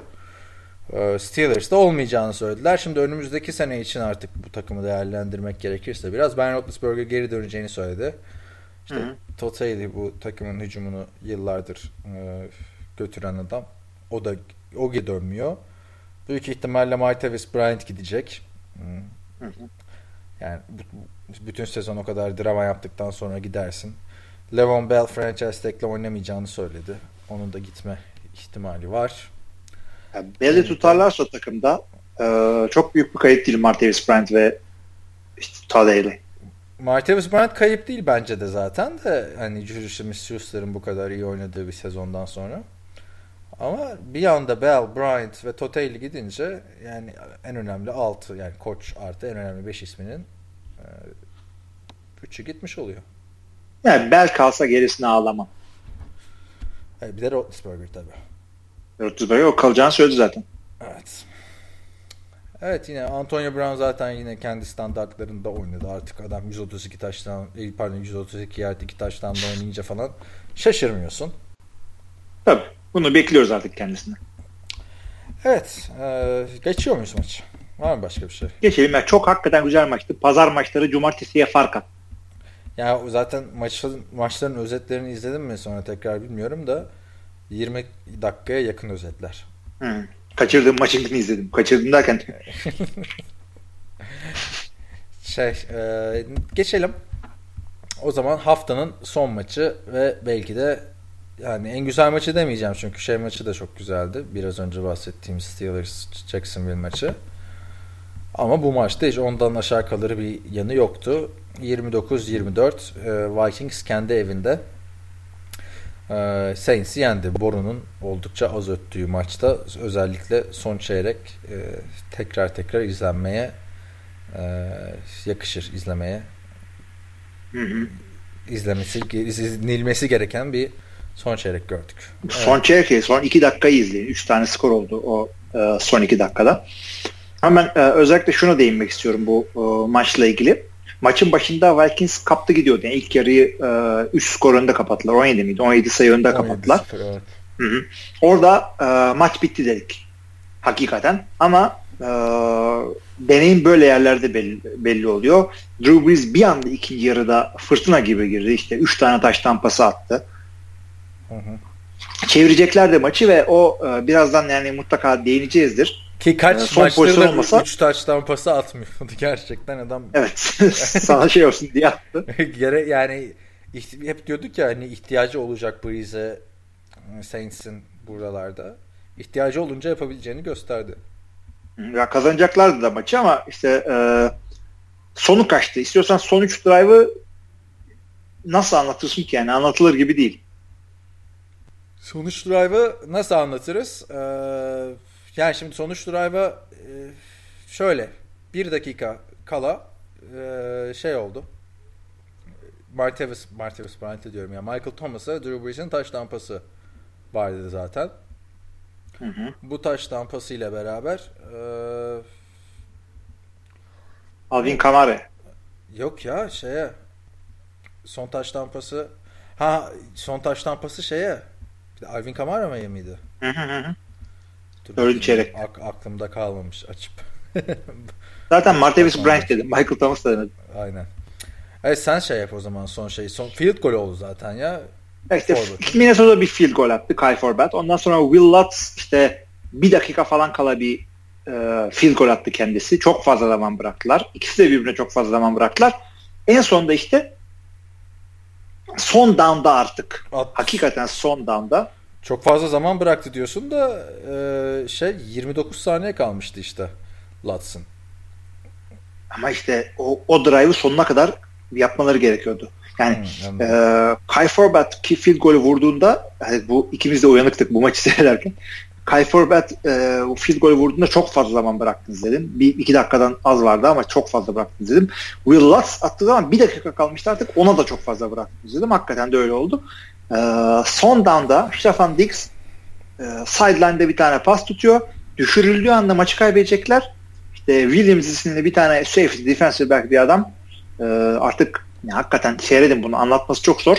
Speaker 2: Ee, Steelers'da olmayacağını söylediler. Şimdi önümüzdeki sene için artık bu takımı değerlendirmek gerekirse biraz Ben Roethlisberger geri döneceğini söyledi. İşte Totali bu takımın hücumunu yıllardır e, götüren adam. O da o geri dönmüyor. Büyük ihtimalle Martavis Bryant gidecek. Yani bütün sezon o kadar drama yaptıktan sonra gidersin. Levon Bell franchise tag'le oynamayacağını söyledi. onun da gitme ihtimali var.
Speaker 1: Yani Bell'i tutarlarsa takımda e, çok büyük bir kayıp değil Martavis Bryant ve işte Todd Haley.
Speaker 2: Martavis Bryant kayıp değil bence de zaten de hani Julius Smith-Schuster'ın bu kadar iyi oynadığı bir sezondan sonra. Ama bir anda Bell, Bryant ve Haley gidince yani en önemli 6 yani koç artı en önemli 5 isminin 3'ü gitmiş oluyor.
Speaker 1: Yani Bell kalsa gerisini ağlamam.
Speaker 2: Evet, bir de Roethlisberger tabii.
Speaker 1: Roethlisberger o kalacağını söyledi zaten.
Speaker 2: Evet. Evet yine Antonio Brown zaten yine kendi standartlarında oynadı. Artık adam 132 taştan pardon 132 yard 2 taştan da oynayınca falan şaşırmıyorsun.
Speaker 1: Tabii. Bunu bekliyoruz artık kendisinden.
Speaker 2: Evet. E, geçiyor muyuz maç? Var mı başka bir şey?
Speaker 1: Geçelim. Yani çok hakikaten güzel maçtı. Pazar maçları cumartesiye fark at.
Speaker 2: Ya zaten maçların, maçların özetlerini izledim mi sonra tekrar bilmiyorum da 20 dakikaya yakın özetler.
Speaker 1: Hmm. Kaçırdığım maçın izledim. Kaçırdım derken.
Speaker 2: şey e, geçelim. O zaman haftanın son maçı ve belki de yani en güzel maçı demeyeceğim çünkü şey maçı da çok güzeldi. Biraz önce bahsettiğim Steelers Jacksonville maçı. Ama bu maçta hiç ondan aşağı kalır bir yanı yoktu. 29-24 e, Vikings kendi evinde e, Saints'i yendi. Boru'nun oldukça az öttüğü maçta özellikle son çeyrek e, tekrar tekrar izlenmeye yakışır izlemeye.
Speaker 1: Hı hı.
Speaker 2: izlemesi izlenilmesi gereken bir son çeyrek gördük.
Speaker 1: Son evet. çeyrek son iki dakikayı izleyin. Üç tane skor oldu o son iki dakikada. Hemen e, özellikle şuna değinmek istiyorum bu e, maçla ilgili. Maçın başında Vikings kaptı gidiyordu. Yani ilk yarıyı 3 e, skor önünde kapattılar. 17 miydi? 17 sayı önde kapattılar. evet. Hı hı. Orada e, maç bitti dedik. Hakikaten. Ama e, deneyim böyle yerlerde belli, belli oluyor. Drew Brees bir anda ikinci yarıda fırtına gibi girdi. İşte 3 tane taş tampası attı. Hı hı. Çevirecekler de maçı ve o e, birazdan yani mutlaka değineceğizdir
Speaker 2: ki kaç yani son maçları da olmasa, 3 taştan pası atmıyordu gerçekten adam.
Speaker 1: Evet. sana şey olsun diye attı.
Speaker 2: Gere, yani hep diyorduk ya hani ihtiyacı olacak Breeze'e Saints'in buralarda. İhtiyacı olunca yapabileceğini gösterdi.
Speaker 1: Ya kazanacaklardı da maçı ama işte e, sonu kaçtı. İstiyorsan son 3 drive'ı nasıl anlatırsın ki yani anlatılır gibi değil.
Speaker 2: Sonuç drive'ı nasıl anlatırız? Ee, yani şimdi sonuç drive'a e, şöyle bir dakika kala e, şey oldu. Martavis, Martavis Bryant diyorum ya. Michael Thomas'a Drew Brees'in taş tampası vardı zaten. Hı hı. Bu taş tampası ile beraber e,
Speaker 1: Alvin Kamara.
Speaker 2: Yok ya şeye son taş tampası ha son taş tampası şeye Alvin Kamara mı mıydı?
Speaker 1: Hı hı hı. Dördüncü çeyrek.
Speaker 2: Ak- aklımda kalmamış açıp.
Speaker 1: Zaten Martavis Bryant dedim. Michael Thomas da demedim.
Speaker 2: Aynen. Evet sen şey yap o zaman son şey. Son field goal oldu zaten ya.
Speaker 1: İşte Minnesota bir field goal attı Kyle Forbat. Ondan sonra Will Lutz işte bir dakika falan kala bir e, field goal attı kendisi. Çok fazla zaman bıraktılar. İkisi de birbirine çok fazla zaman bıraktılar. En sonunda işte son down'da artık. At. Hakikaten son down'da
Speaker 2: çok fazla zaman bıraktı diyorsun da e, şey 29 saniye kalmıştı işte Lutz'ın.
Speaker 1: Ama işte o, o drive'ı sonuna kadar yapmaları gerekiyordu. Yani hmm, e, Kai Forbat ki field golü vurduğunda yani bu ikimiz de uyanıktık bu maçı seyrederken. Kai Forbat e, field golü vurduğunda çok fazla zaman bıraktınız dedim. Bir iki dakikadan az vardı ama çok fazla bıraktınız dedim. Will Lutz attığı zaman bir dakika kalmıştı artık ona da çok fazla bıraktınız dedim. Hakikaten de öyle oldu. E, son down'da Stefan Dix e, sideline'de bir tane pas tutuyor. Düşürüldüğü anda maçı kaybedecekler. İşte Williams isimli bir tane safety defensive back bir adam e, artık ya, hakikaten seyredin bunu anlatması çok zor.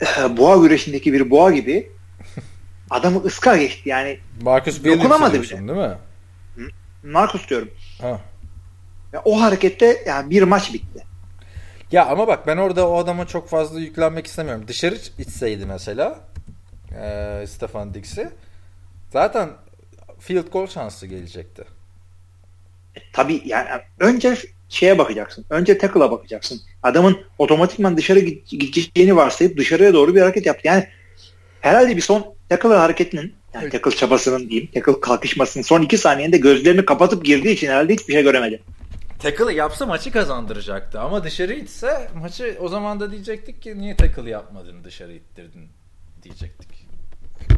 Speaker 1: E, boğa güreşindeki bir boğa gibi adamı ıska geçti yani.
Speaker 2: Marcus dokunamadı bile. Değil mi?
Speaker 1: Marcus diyorum. Ha. Ya, o harekette yani bir maç bitti.
Speaker 2: Ya ama bak ben orada o adama çok fazla yüklenmek istemiyorum. Dışarı içseydi mesela e, Stefan Dix'i zaten field goal şansı gelecekti.
Speaker 1: E, tabii yani önce şeye bakacaksın. Önce tackle'a bakacaksın. Adamın otomatikman dışarı gideceğini varsayıp dışarıya doğru bir hareket yaptı. Yani herhalde bir son tackle hareketinin yani tackle çabasının diyeyim tackle kalkışmasının son iki saniyede gözlerini kapatıp girdiği için herhalde hiçbir şey göremedi.
Speaker 2: Tackle yapsa maçı kazandıracaktı ama dışarı itse maçı o zaman da diyecektik ki niye tackle yapmadın dışarı ittirdin diyecektik.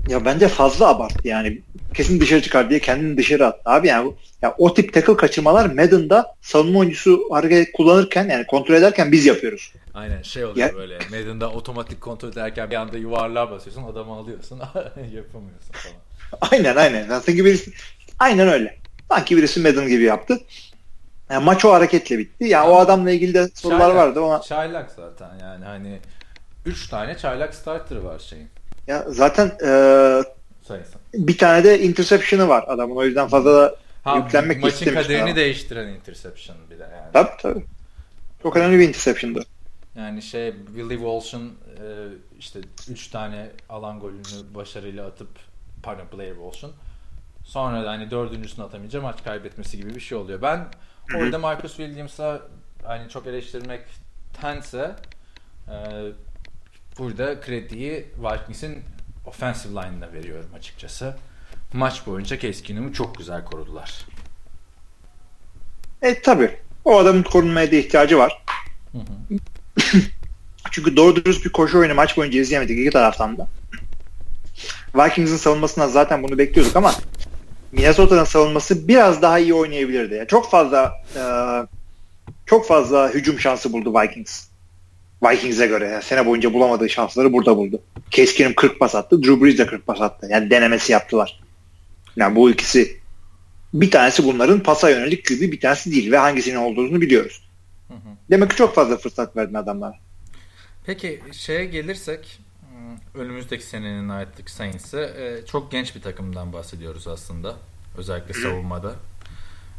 Speaker 1: Ya bence fazla abarttı yani. Kesin dışarı çıkar diye kendini dışarı attı. Abi yani ya o tip tackle kaçırmalar Madden'da savunma oyuncusu hareket kullanırken yani kontrol ederken biz yapıyoruz.
Speaker 2: Aynen şey oluyor ya, böyle Madden'da otomatik kontrol ederken bir anda yuvarlığa basıyorsun adamı alıyorsun yapamıyorsun falan.
Speaker 1: Aynen aynen. Sanki birisi, aynen öyle. Sanki birisi Madden gibi yaptı. Yani maç o hareketle bitti. Ya yani o adamla ilgili de sorular çaylak, vardı ona.
Speaker 2: Çaylak zaten yani hani 3 tane çaylak starter var şeyin.
Speaker 1: Ya zaten e, bir tane de interception'ı var adamın. O yüzden fazla da ha, yüklenmek
Speaker 2: maçın istemiş. Maçın kaderini ama. değiştiren interception bir de yani.
Speaker 1: Tabii tabii. Çok önemli bir interception'dı.
Speaker 2: Yani şey Willie Walsh'un e, işte 3 tane alan golünü başarıyla atıp pardon Blair Walsh'un sonra da hani dördüncüsünü atamayınca maç kaybetmesi gibi bir şey oluyor. Ben orada Marcus Williams'a hani çok eleştirmektense e, burada krediyi Vikings'in offensive line'ına veriyorum açıkçası. Maç boyunca Case çok güzel korudular.
Speaker 1: E tabi. O adamın korunmaya da ihtiyacı var. Hı hı. Çünkü doğru dürüst bir koşu oyunu maç boyunca izleyemedik iki taraftan da. Vikings'in savunmasından zaten bunu bekliyorduk ama Minnesota'nın savunması biraz daha iyi oynayabilirdi. Yani çok fazla e, çok fazla hücum şansı buldu Vikings. Vikings'e göre. Yani sene boyunca bulamadığı şansları burada buldu. Keskin'im 40 pas attı. Drew Brees de 40 pas attı. Yani denemesi yaptılar. Yani bu ikisi bir tanesi bunların pasa yönelik QB bir tanesi değil ve hangisinin olduğunu biliyoruz. Hı hı. Demek ki çok fazla fırsat verdin adamlar.
Speaker 2: Peki şeye gelirsek önümüzdeki senenin artık Saints'e e, çok genç bir takımdan bahsediyoruz aslında. Özellikle savunmada.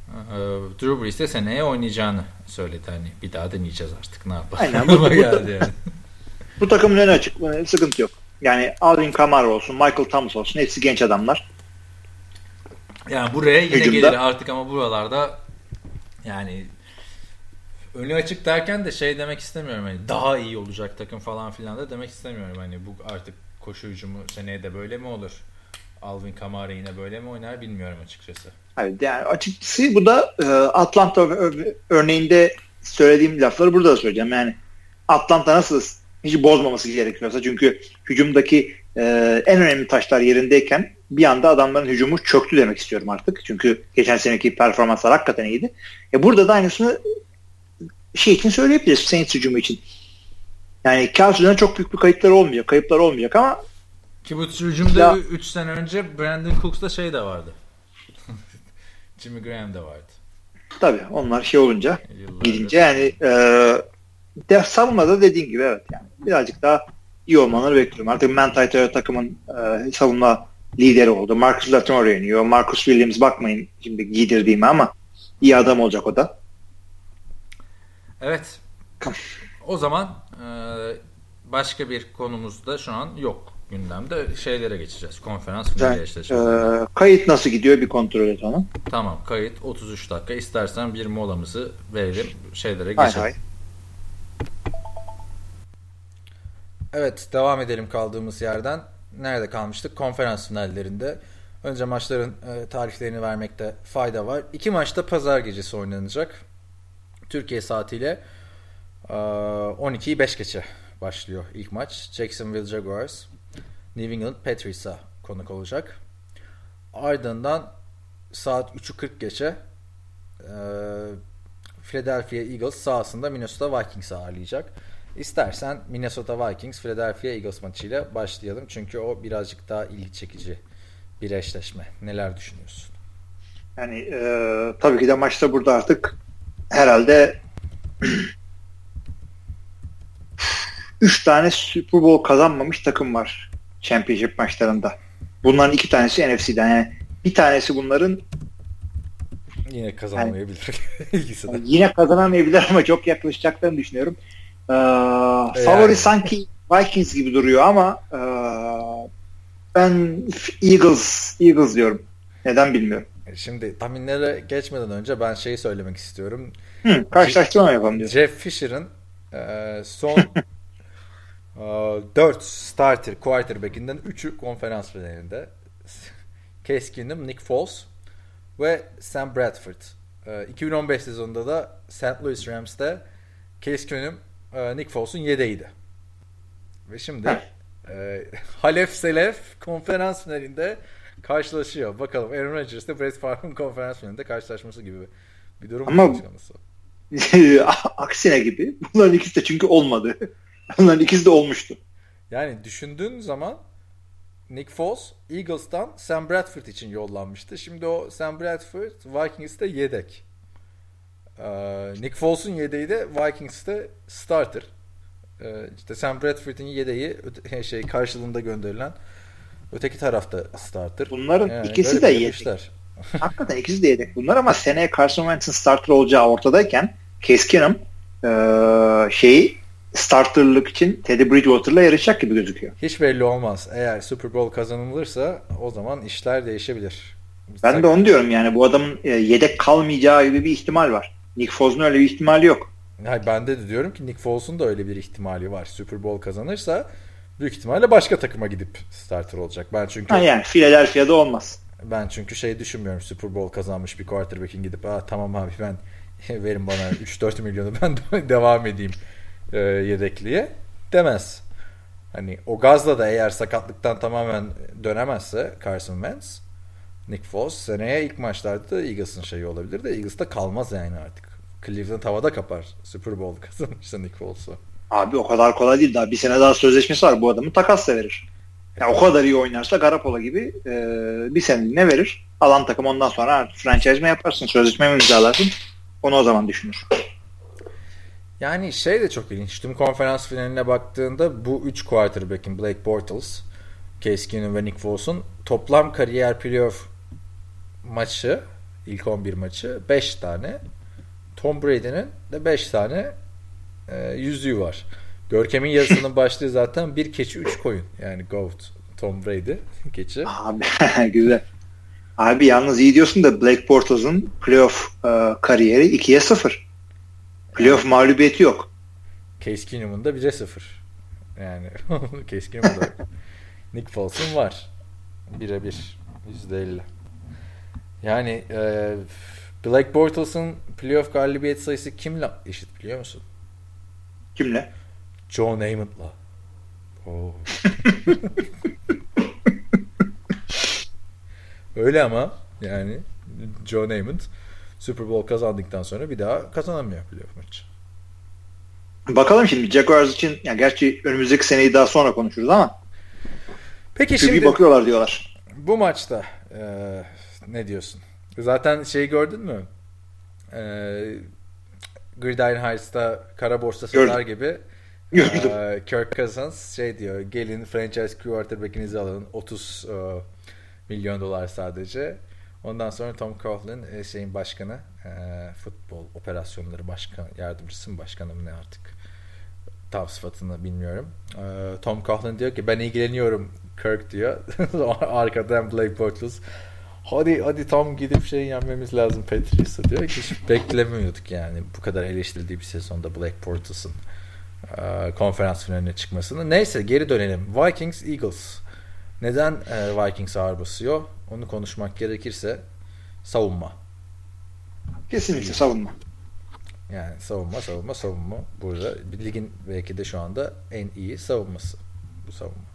Speaker 2: E, Drew Brees de seneye oynayacağını söyledi. Hani bir daha deneyeceğiz artık ne yapalım. Aynen. Bu, geldi yani.
Speaker 1: bu takımın en açık. Sıkıntı yok. Yani Alvin Kamara olsun, Michael Thomas olsun hepsi genç adamlar.
Speaker 2: Yani buraya yine Hücumda. gelir artık ama buralarda yani önü açık derken de şey demek istemiyorum hani daha iyi olacak takım falan filan da demek istemiyorum hani bu artık koşu hücumu seneye de böyle mi olur? Alvin Kamara yine böyle mi oynar bilmiyorum açıkçası.
Speaker 1: Evet yani açıkçası bu da e, Atlanta örneğinde söylediğim lafları burada da söyleyeceğim. Yani Atlanta nasıl hiç bozmaması gerekiyorsa çünkü hücumdaki e, en önemli taşlar yerindeyken bir anda adamların hücumu çöktü demek istiyorum artık. Çünkü geçen seneki performanslar hakikaten iyiydi. E burada da aynısını şey için söyleyebiliriz Saints hücumu için. Yani kağıt çok büyük bir kayıplar olmayacak. Kayıplar olmayacak ama
Speaker 2: ki bu hücumda 3 sene önce Brandon Cooks'ta şey de vardı. Jimmy Graham da vardı.
Speaker 1: Tabii onlar şey olunca Yıllardır. gidince yani e, de, savunmada dediğin gibi evet yani birazcık daha iyi olmaları bekliyorum. Artık Manti takımın e, savunma lideri oldu. Marcus Latimer oynuyor. Marcus Williams bakmayın şimdi giydirdiğime ama iyi adam olacak o da.
Speaker 2: Evet. O zaman e, başka bir konumuz da şu an yok gündemde. Şeylere geçeceğiz. Konferans finali
Speaker 1: eşleşmeleri. E, kayıt nasıl gidiyor bir kontrol et onu.
Speaker 2: Tamam kayıt 33 dakika. İstersen bir molamızı verelim. Şeylere geçelim. Hay hay. Evet devam edelim kaldığımız yerden. Nerede kalmıştık? Konferans finallerinde. Önce maçların e, tarihlerini vermekte fayda var. İki maçta pazar gecesi oynanacak. Türkiye saatiyle 12'yi 5 geçe başlıyor ilk maç. Jacksonville Jaguars New England Patriots'a konuk olacak. Ardından saat 3'ü 40 geçe Philadelphia Eagles sahasında Minnesota Vikings'i ağırlayacak. İstersen Minnesota Vikings Philadelphia Eagles maçıyla başlayalım. Çünkü o birazcık daha ilgi çekici bir eşleşme. Neler düşünüyorsun?
Speaker 1: Yani e, tabii ki de maçta burada artık herhalde üç tane Super Bowl kazanmamış takım var Championship maçlarında. Bunların iki tanesi NFC'den. Yani bir tanesi bunların
Speaker 2: yine kazanamayabilir.
Speaker 1: Yani, yine kazanamayabilir ama çok yaklaşacaklarını düşünüyorum. Ee, yani. Favori sanki Vikings gibi duruyor ama e, ben Eagles Eagles diyorum. Neden bilmiyorum.
Speaker 2: Şimdi tahminlere geçmeden önce ben şeyi söylemek istiyorum.
Speaker 1: Hı, karşılaştırma yapalım diyor.
Speaker 2: Jeff Fisher'ın e, son 4 starter quarterback'inden 3'ü konferans finalinde. Case Keenum, Nick Foles ve Sam Bradford. 2015 sezonunda da St. Louis Rams'te Case Keenum Nick Foles'un yedeğiydi. Ve şimdi e, Halef Selef konferans finalinde karşılaşıyor. Bakalım Aaron Rodgers ile Brett Favre'ın konferans finalinde karşılaşması gibi bir durum
Speaker 1: Ama aksine gibi. Bunların ikisi de çünkü olmadı. Bunların ikisi de olmuştu.
Speaker 2: Yani düşündüğün zaman Nick Foles Eagles'tan Sam Bradford için yollanmıştı. Şimdi o Sam Bradford Vikings'te yedek. Ee, Nick Foles'un yedeği de Vikings'te starter. Ee, işte Sam Bradford'un yedeği şey karşılığında gönderilen öteki tarafta starter.
Speaker 1: Bunların yani ikisi de yedek. Hakikaten ikisi de yedek bunlar ama seneye Carson Wentz'in starter olacağı ortadayken Keenum ee, şeyi starterlık için Teddy Bridgewater'la yarışacak gibi gözüküyor.
Speaker 2: Hiç belli olmaz. Eğer Super Bowl kazanılırsa o zaman işler değişebilir.
Speaker 1: Ben de onu diyorum yani bu adamın e, yedek kalmayacağı gibi bir ihtimal var. Nick Foles'un öyle bir ihtimali yok.
Speaker 2: Hayır, ben de diyorum ki Nick Foles'un da öyle bir ihtimali var. Super Bowl kazanırsa büyük ihtimalle başka takıma gidip starter olacak. Ben çünkü
Speaker 1: ha yani Philadelphia'da olmaz.
Speaker 2: Ben çünkü şey düşünmüyorum Super Bowl kazanmış bir quarterback'in gidip Aa, tamam abi ben verin bana 3-4 milyonu ben devam edeyim e, yedekliye demez. Hani o gazla da eğer sakatlıktan tamamen dönemezse Carson Wentz Nick Foles seneye ilk maçlarda da Eagles'ın şeyi olabilir de Eagles'ta kalmaz yani artık. Cleveland havada kapar. Super Bowl kazanırsa Nick Foles'u.
Speaker 1: Abi o kadar kolay değil. Daha bir sene daha sözleşmesi var. Bu adamı takasla verir. Yani o kadar iyi oynarsa Garapola gibi e, bir seneliğine verir. Alan takım ondan sonra franchise mi yaparsın, sözleşme mi imzalarsın? Onu o zaman düşünür.
Speaker 2: Yani şey de çok ilginç. Tüm konferans finaline baktığında bu 3 quarterback'in Blake Bortles, Case Keenum ve Nick Foles'un toplam kariyer playoff maçı, ilk 11 maçı 5 tane. Tom Brady'nin de 5 tane e, yüzüğü var. Görkem'in yarısının başlığı zaten bir keçi 3 koyun. Yani GOAT Tom Brady keçi.
Speaker 1: Abi güzel. Abi yalnız iyi diyorsun da Black Bortles'ın playoff e, kariyeri 2'ye 0. Playoff mağlubiyeti yok.
Speaker 2: Case Keenum'un da 1'e 0. Yani Case Keenum'un da Nick Foles'un var. 1'e 1. %50. Yani e, Black Bortles'ın playoff galibiyet sayısı kimle eşit biliyor musun?
Speaker 1: Kimle?
Speaker 2: John Namath'la. Oh. Öyle ama yani Joe Namath Super Bowl kazandıktan sonra bir daha kazanamıyor playoff maçı.
Speaker 1: Bakalım şimdi Jaguars için yani gerçi önümüzdeki seneyi daha sonra konuşuruz ama
Speaker 2: Peki şimdi
Speaker 1: bakıyorlar diyorlar.
Speaker 2: Bu maçta e, ne diyorsun? Zaten şeyi gördün mü? E, Gridiron Heights'ta kara borsa satar gibi
Speaker 1: Gördüm.
Speaker 2: Kirk Cousins şey diyor gelin franchise quarterback'inizi alın 30 e, milyon dolar sadece. Ondan sonra Tom Coughlin e, şeyin başkanı e, futbol operasyonları başkan yardımcısı mı başkanım ne artık tam sıfatını bilmiyorum. E, Tom Coughlin diyor ki ben ilgileniyorum Kirk diyor. Arkadan Blake Bortles hadi hadi tam gidip şey yenmemiz lazım Patriots'a diyor ki hiç beklemiyorduk yani bu kadar eleştirildiği bir sezonda Blake Bortles'ın e, konferans finaline çıkmasını. Neyse geri dönelim. Vikings Eagles. Neden e, Vikings ağır basıyor? Onu konuşmak gerekirse savunma.
Speaker 1: Kesinlikle savunma.
Speaker 2: Yani savunma, savunma, savunma. Burada ligin belki de şu anda en iyi savunması bu savunma.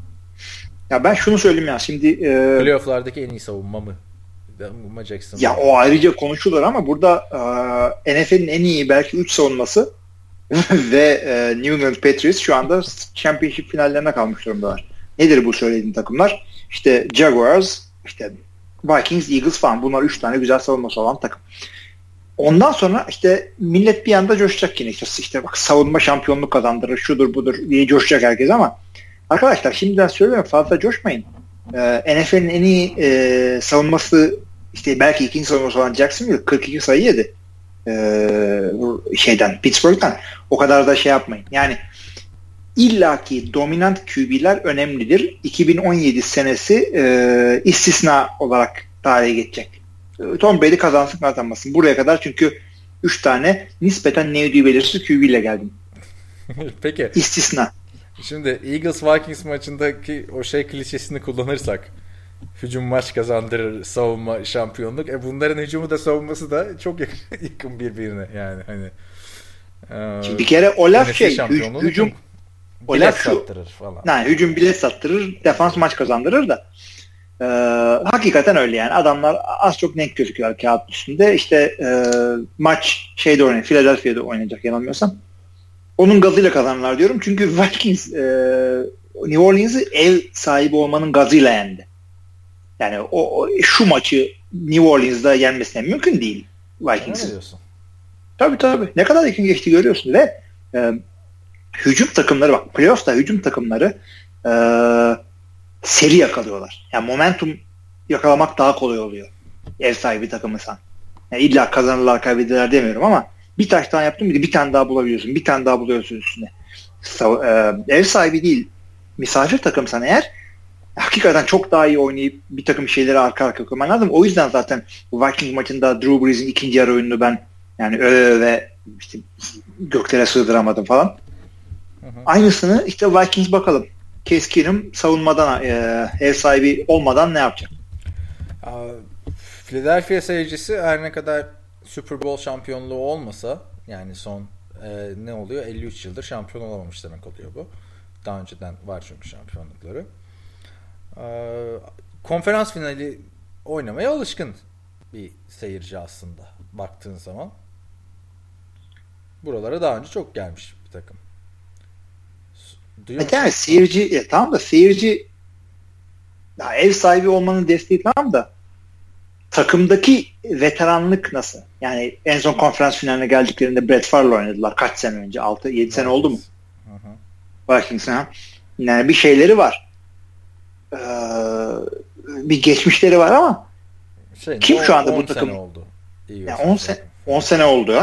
Speaker 1: Ya ben şunu söyleyeyim ya şimdi
Speaker 2: e, playoff'lardaki en iyi savunma mı?
Speaker 1: Ama Jackson. Ya o ayrıca konuşulur ama burada e, NFL'in en iyi belki 3 savunması ve e, New England Patriots şu anda championship finallerine kalmış durumdalar. Nedir bu söylediğin takımlar? İşte Jaguars, işte Vikings, Eagles falan bunlar 3 tane güzel savunması olan takım. Ondan sonra işte millet bir anda coşacak yine işte, işte bak savunma şampiyonluk kazandırır şudur budur diye coşacak herkes ama arkadaşlar şimdiden söylüyorum fazla coşmayın. Ee, NFL'in en iyi e, savunması işte belki ikinci savunması olan Jacksonville 42 sayı yedi. Ee, şeyden Pittsburgh'tan o kadar da şey yapmayın. Yani illaki dominant QB'ler önemlidir. 2017 senesi e, istisna olarak tarihe geçecek. E, Tom Brady kazansın kazanmasın. Buraya kadar çünkü 3 tane nispeten ne ödüğü belirsiz QB ile geldim.
Speaker 2: Peki.
Speaker 1: İstisna.
Speaker 2: Şimdi Eagles Vikings maçındaki o şey klişesini kullanırsak hücum maç kazandırır, savunma şampiyonluk. E bunların hücumu da savunması da çok yakın, yakın birbirine yani hani.
Speaker 1: Şimdi bir kere o laf şey hücum
Speaker 2: o laf şu, sattırır falan.
Speaker 1: Yani hücum bilet sattırır, defans maç kazandırır da. E, hakikaten öyle yani. Adamlar az çok net gözüküyor kağıt üstünde. İşte e, maç şeyde oynayacak, Philadelphia'da oynayacak yanılmıyorsam. Onun gazıyla kazanırlar diyorum. Çünkü Vikings e, New Orleans'ı ev sahibi olmanın gazıyla yendi. Yani o, şu maçı New Orleans'da yenmesine mümkün değil Vikings'in. Tabii tabii. Ne kadar yakın geçti görüyorsun ve e, hücum takımları bak playoff'ta hücum takımları e, seri yakalıyorlar. Yani momentum yakalamak daha kolay oluyor. Ev sahibi takımısan. Yani illa kazanırlar kaybederler demiyorum ama bir taş daha yaptın bir tane daha bulabiliyorsun. Bir tane daha buluyorsun üstüne. E, ev sahibi değil misafir takımsan eğer hakikaten çok daha iyi oynayıp bir takım şeyleri arka arka koyman lazım. O yüzden zaten bu Viking maçında Drew Brees'in ikinci yarı oyununu ben yani öve ve işte göklere sığdıramadım falan. Hı hı. Aynısını işte Vikings bakalım. Keenum savunmadan e, ev sahibi olmadan ne yapacak?
Speaker 2: Philadelphia seyircisi her ne kadar Super Bowl şampiyonluğu olmasa yani son e, ne oluyor? 53 yıldır şampiyon olamamış demek oluyor bu. Daha önceden var çünkü şampiyonlukları. E, konferans finali oynamaya alışkın bir seyirci aslında baktığın zaman. Buralara daha önce çok gelmiş bir takım.
Speaker 1: Duyuyor e, yani seyirci ya, tamam da seyirci ya, ev sahibi olmanın desteği tamam da takımdaki veteranlık nasıl? Yani en son konferans finaline geldiklerinde Brett Favre oynadılar kaç sene önce? 6 7 sene oldu mu? Vikings ha. Yani bir şeyleri var. Ee, bir geçmişleri var ama şey, kim şu anda bu takım? oldu. Yani 10 sene 10 sene oldu.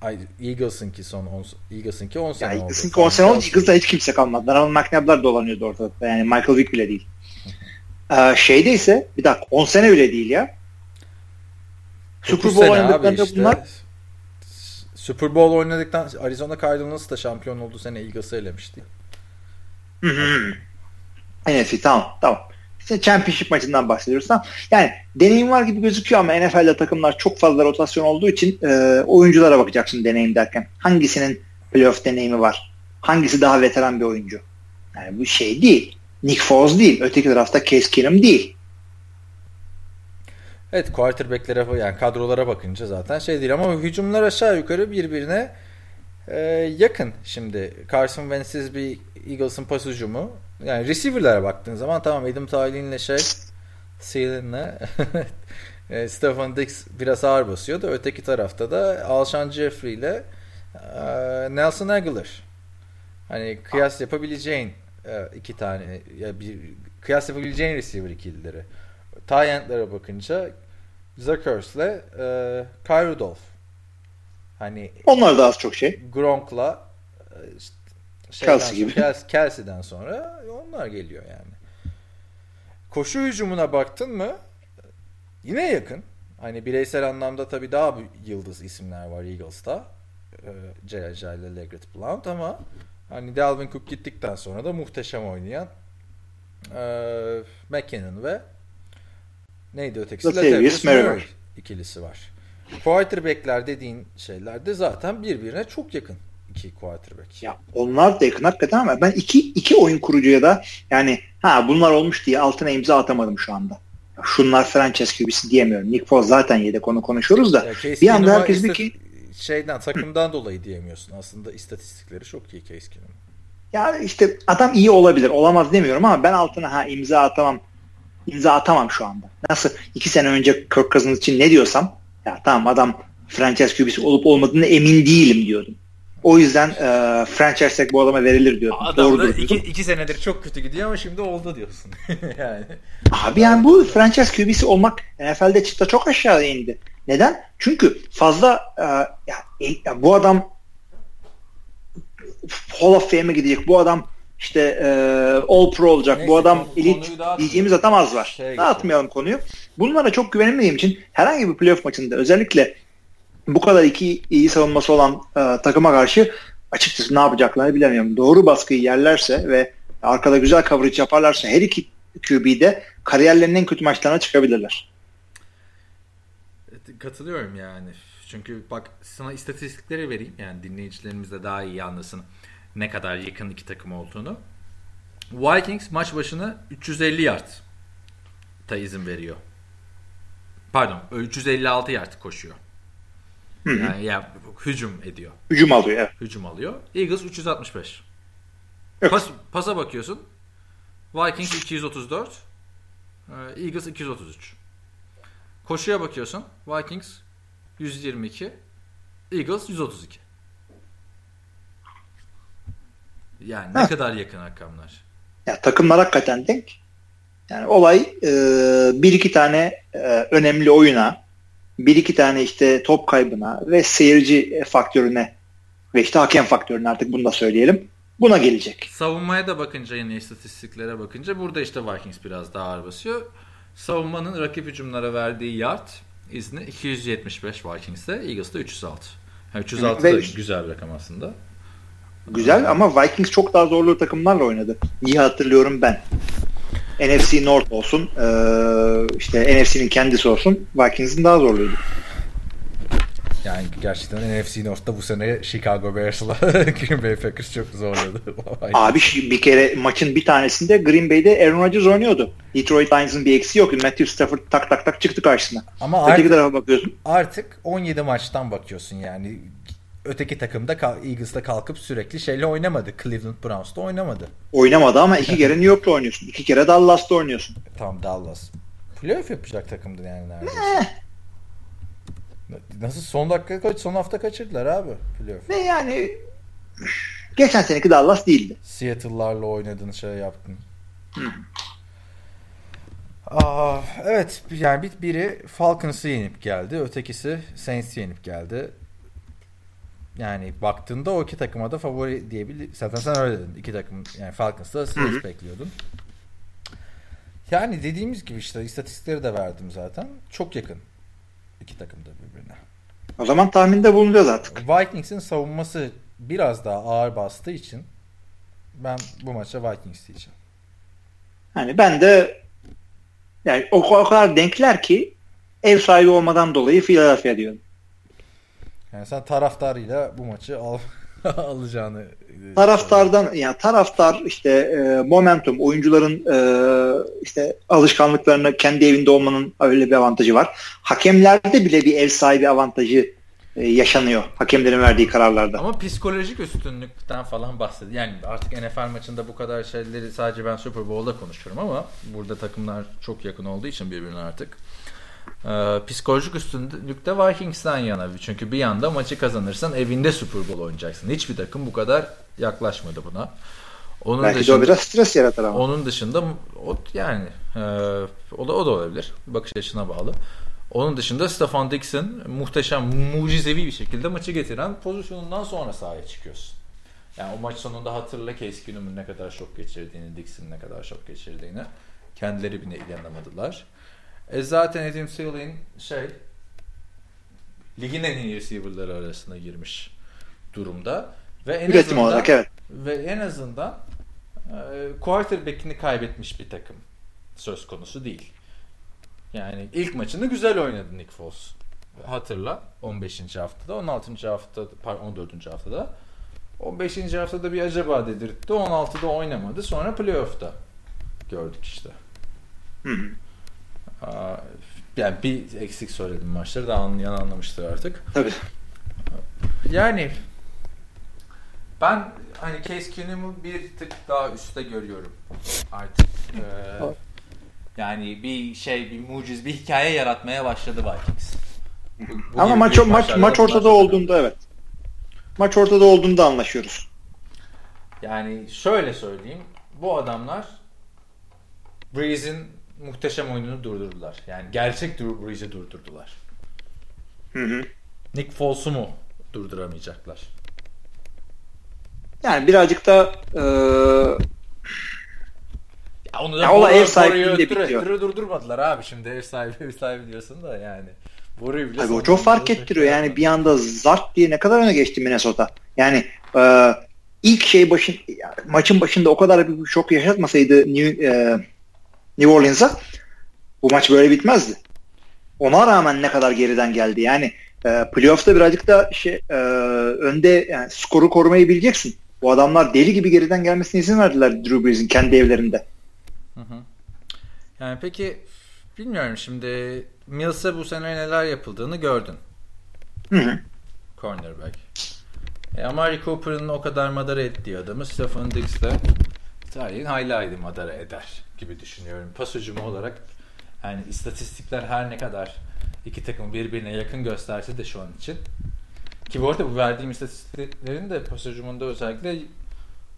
Speaker 2: Ay, Eagles'ınki son 10 Eagles'ınki 10 sene
Speaker 1: yani oldu. Eagles'ınki 10 sene oldu. Eagles'da hiç kimse kalmadı. Aaron McNabb'lar dolanıyordu ortalıkta. Yani Michael Vick bile değil. ee, şeyde ise bir dakika 10 sene bile değil ya.
Speaker 2: Super Bowl oynadıklarında işte. bunlar Super Bowl oynadıktan Arizona Cardinals da şampiyon olduğu sene Eagles'ı elemişti.
Speaker 1: Hı hı. NFC tamam tamam. İşte championship maçından bahsediyoruz. Tamam. Yani deneyim var gibi gözüküyor ama NFL'de takımlar çok fazla rotasyon olduğu için e, oyunculara bakacaksın deneyim derken. Hangisinin playoff deneyimi var? Hangisi daha veteran bir oyuncu? Yani bu şey değil. Nick Foles değil. Öteki tarafta Case Keenum değil.
Speaker 2: Evet quarterbacklere yani kadrolara bakınca zaten şey değil ama hücumlar aşağı yukarı birbirine e, yakın şimdi. Carson Wentz'siz bir Eagles'ın pas hücumu. Yani receiver'lara baktığın zaman tamam Adam Thielen'le şey Thielen'le e, Stephen Dix biraz ağır basıyor da öteki tarafta da Alshon Jeffrey ile e, Nelson Aguilar. Hani kıyas yapabileceğin e, iki tane ya bir kıyas yapabileceğin receiver ikilileri. Tyent'lere bakınca Zach Ertz'le e, Kyle Rudolph. Hani
Speaker 1: onlar da az çok şey.
Speaker 2: Gronk'la e, işte Kelsey gibi. Kelsey, Kelsey'den sonra onlar geliyor yani. Koşu hücumuna baktın mı yine yakın. Hani bireysel anlamda tabii daha yıldız isimler var Eagles'ta. J.J. ile Leggett Blount ama hani Dalvin Cook gittikten sonra da muhteşem oynayan e, McKinnon ve neydi ötekisi? Latavius Murray ikilisi var. Quarterback'ler dediğin şeyler de zaten birbirine çok yakın iki quarterback.
Speaker 1: Ya onlar da yakın hakikaten ama ben iki, iki oyun kurucuya da yani ha bunlar olmuş diye altına imza atamadım şu anda. Şunlar franchise QB'si diyemiyorum. Nick Foles zaten yedek onu konuşuyoruz da. Ya bir anda herkes bir ki
Speaker 2: şeyden takımdan dolayı diyemiyorsun. Aslında istatistikleri çok iyi Case Keenum.
Speaker 1: Ya işte adam iyi olabilir. Olamaz demiyorum ama ben altına ha imza atamam. İmza atamam şu anda. Nasıl iki sene önce Kirk Cousins için ne diyorsam ya tamam adam franchise QB'si olup olmadığını emin değilim diyordum. O yüzden e, franchise tag bu adama verilir diyor.
Speaker 2: Adam Doğrudur da iki, iki senedir çok kötü gidiyor ama şimdi oldu diyorsun. yani.
Speaker 1: Abi yani bu franchise QB'si olmak NFL'de çıta çok aşağı indi. Neden? Çünkü fazla e, ya, ya, bu adam Hall of Fame'e gidecek. Bu adam işte e, All Pro olacak. Neyse, bu adam elit diyeceğimiz adam az var. Şey Dağıtmayalım konuyu. Bunlara çok güvenmediğim için herhangi bir playoff maçında özellikle bu kadar iki iyi savunması olan e, takıma karşı açıkçası ne yapacaklarını bilemiyorum. Doğru baskıyı yerlerse ve arkada güzel coverage yaparlarsa her iki QB'de kariyerlerinin en kötü maçlarına çıkabilirler.
Speaker 2: Katılıyorum yani. Çünkü bak sana istatistikleri vereyim. Yani dinleyicilerimiz de daha iyi anlasın ne kadar yakın iki takım olduğunu. Vikings maç başına 350 yard ta izin veriyor. Pardon 356 yard koşuyor. Yani ya hücum ediyor.
Speaker 1: Hücum alıyor evet.
Speaker 2: Hücum alıyor. Eagles 365. Pas, pasa bakıyorsun. Vikings 234. E, Eagles 233. Koşuya bakıyorsun. Vikings 122. Eagles 132. Yani ne Heh. kadar yakın rakamlar.
Speaker 1: Ya takımlar hakikaten denk. Yani olay e, bir iki tane e, önemli oyuna, bir iki tane işte top kaybına ve seyirci faktörüne ve işte hakem faktörüne artık bunu da söyleyelim. Buna gelecek.
Speaker 2: Savunmaya da bakınca yine istatistiklere bakınca burada işte Vikings biraz daha ağır basıyor. Savunmanın rakip hücumlara verdiği yard izni 275 Vikings'te, Eagles'ta 306. Yani 306 Ve, da güzel bir rakam aslında.
Speaker 1: Güzel ama Vikings çok daha zorlu takımlarla oynadı. İyi hatırlıyorum ben. NFC North olsun, işte NFC'nin kendisi olsun Vikings'in daha zorluydu.
Speaker 2: Yani gerçekten NFC North'ta bu sene Chicago Bears'la Green Bay Packers çok zorladı.
Speaker 1: Abi bir kere maçın bir tanesinde Green Bay'de Aaron Rodgers oynuyordu. Detroit Lions'ın bir eksiği yok. Matthew Stafford tak tak tak çıktı karşısına.
Speaker 2: Ama Öteki artık, tarafa bakıyorsun. Artık 17 maçtan bakıyorsun yani. Öteki takımda Eagles'da kalkıp sürekli şeyle oynamadı. Cleveland Browns'ta oynamadı.
Speaker 1: Oynamadı ama iki kere New York'ta oynuyorsun. İki kere Dallas'ta oynuyorsun.
Speaker 2: Tamam Dallas. Playoff yapacak takımdı yani neredeyse. Ne? Nasıl son dakika son hafta kaçırdılar abi playoff.
Speaker 1: Ve yani geçen seneki Dallas değildi.
Speaker 2: Seattle'larla oynadın şey yaptın. Aa, evet yani bir, biri Falcons'ı yenip geldi. Ötekisi Saints'i yenip geldi. Yani baktığında o iki takıma da favori diyebilir. Zaten sen öyle dedin. İki takım yani Falcons'ta Saints bekliyordun. Yani dediğimiz gibi işte istatistikleri de verdim zaten. Çok yakın iki takım da birbirine.
Speaker 1: O zaman tahminde bulunacağız artık.
Speaker 2: Vikings'in savunması biraz daha ağır bastığı için ben bu maça Vikings diyeceğim.
Speaker 1: Hani ben de yani o, o kadar denkler ki ev sahibi olmadan dolayı Philadelphia diyorum.
Speaker 2: Yani sen taraftarıyla bu maçı al alacağını
Speaker 1: e, taraftardan yani taraftar işte e, momentum oyuncuların e, işte alışkanlıklarını kendi evinde olmanın öyle bir avantajı var. Hakemlerde bile bir ev sahibi avantajı e, yaşanıyor hakemlerin verdiği kararlarda.
Speaker 2: Ama psikolojik üstünlükten falan bahsediyor. Yani artık NFL maçında bu kadar şeyleri sadece ben Super Bowl'da konuşuyorum ama burada takımlar çok yakın olduğu için birbirine artık. Ee, psikolojik üstünlükte Vikings'ten yana. Çünkü bir yanda maçı kazanırsan evinde Super Bowl oynayacaksın. Hiçbir takım bu kadar yaklaşmadı buna.
Speaker 1: Onun Belki dışında, de o biraz stres yaratır ama.
Speaker 2: Onun dışında o yani e, o da o da olabilir. Bakış açısına bağlı. Onun dışında Stefan Dixon muhteşem, mucizevi bir şekilde maçı getiren pozisyonundan sonra sahaya çıkıyorsun. Yani o maç sonunda hatırla Case Keenum'un ne kadar şok geçirdiğini, Dixon'ın ne kadar şok geçirdiğini. Kendileri bile inanamadılar. E zaten Adam Thielen şey ligin en iyi receiver'ları arasına girmiş durumda. Ve en Üretim azından, olarak evet. Ve en azından e, quarterback'ini kaybetmiş bir takım söz konusu değil. Yani ilk maçını güzel oynadı Nick Foles. Hatırla 15. haftada, 16. haftada, pardon 14. haftada. 15. haftada bir acaba dedirtti. 16'da oynamadı. Sonra playoff'ta gördük işte. Hı hı. Yani bir eksik söyledim maçları da anlayan anlamıştır artık.
Speaker 1: Tabii.
Speaker 2: Yani ben hani Case Keenum'u bir tık daha üstte görüyorum artık. Ee, yani bir şey, bir muciz, bir hikaye yaratmaya başladı Vikings.
Speaker 1: Bu Ama maç maç maç ortada olduğunda evet. Maç ortada olduğunda anlaşıyoruz.
Speaker 2: Yani şöyle söyleyeyim. Bu adamlar Breeze'in muhteşem oyununu durdurdular. Yani gerçek Drew Brees'i durdurdular. Hı hı. Nick Foles'u mu durduramayacaklar?
Speaker 1: Yani birazcık da ee...
Speaker 2: ya onu da ya, ev sahipliğinde bitiyor. Durdurmadılar abi şimdi ev sahibi ev sahibi diyorsun da yani. Boruyu bile
Speaker 1: Tabii o çok fark ettiriyor. Yani bir anda zart diye ne kadar öne geçti Minnesota. Yani e, ilk şey başın maçın başında o kadar bir şok yaşatmasaydı New, e, New Orleans'a bu maç böyle bitmezdi. Ona rağmen ne kadar geriden geldi. Yani e, playoff'ta birazcık da şey e, önde yani skoru korumayı bileceksin. Bu adamlar deli gibi geriden gelmesine izin verdiler Drew Brees'in kendi evlerinde.
Speaker 2: Hı hı. Yani peki bilmiyorum şimdi Mills'e bu sene neler yapıldığını gördün.
Speaker 1: Hı hı.
Speaker 2: Cornerback. E, Amari Cooper'ın o kadar madara ettiği adamı Stephen Diggs de tarihin highlight'ı madara eder gibi düşünüyorum. Pas hücumu olarak yani istatistikler her ne kadar iki takım birbirine yakın gösterse de şu an için. Ki bu arada bu verdiğim istatistiklerin de pas hücumunda özellikle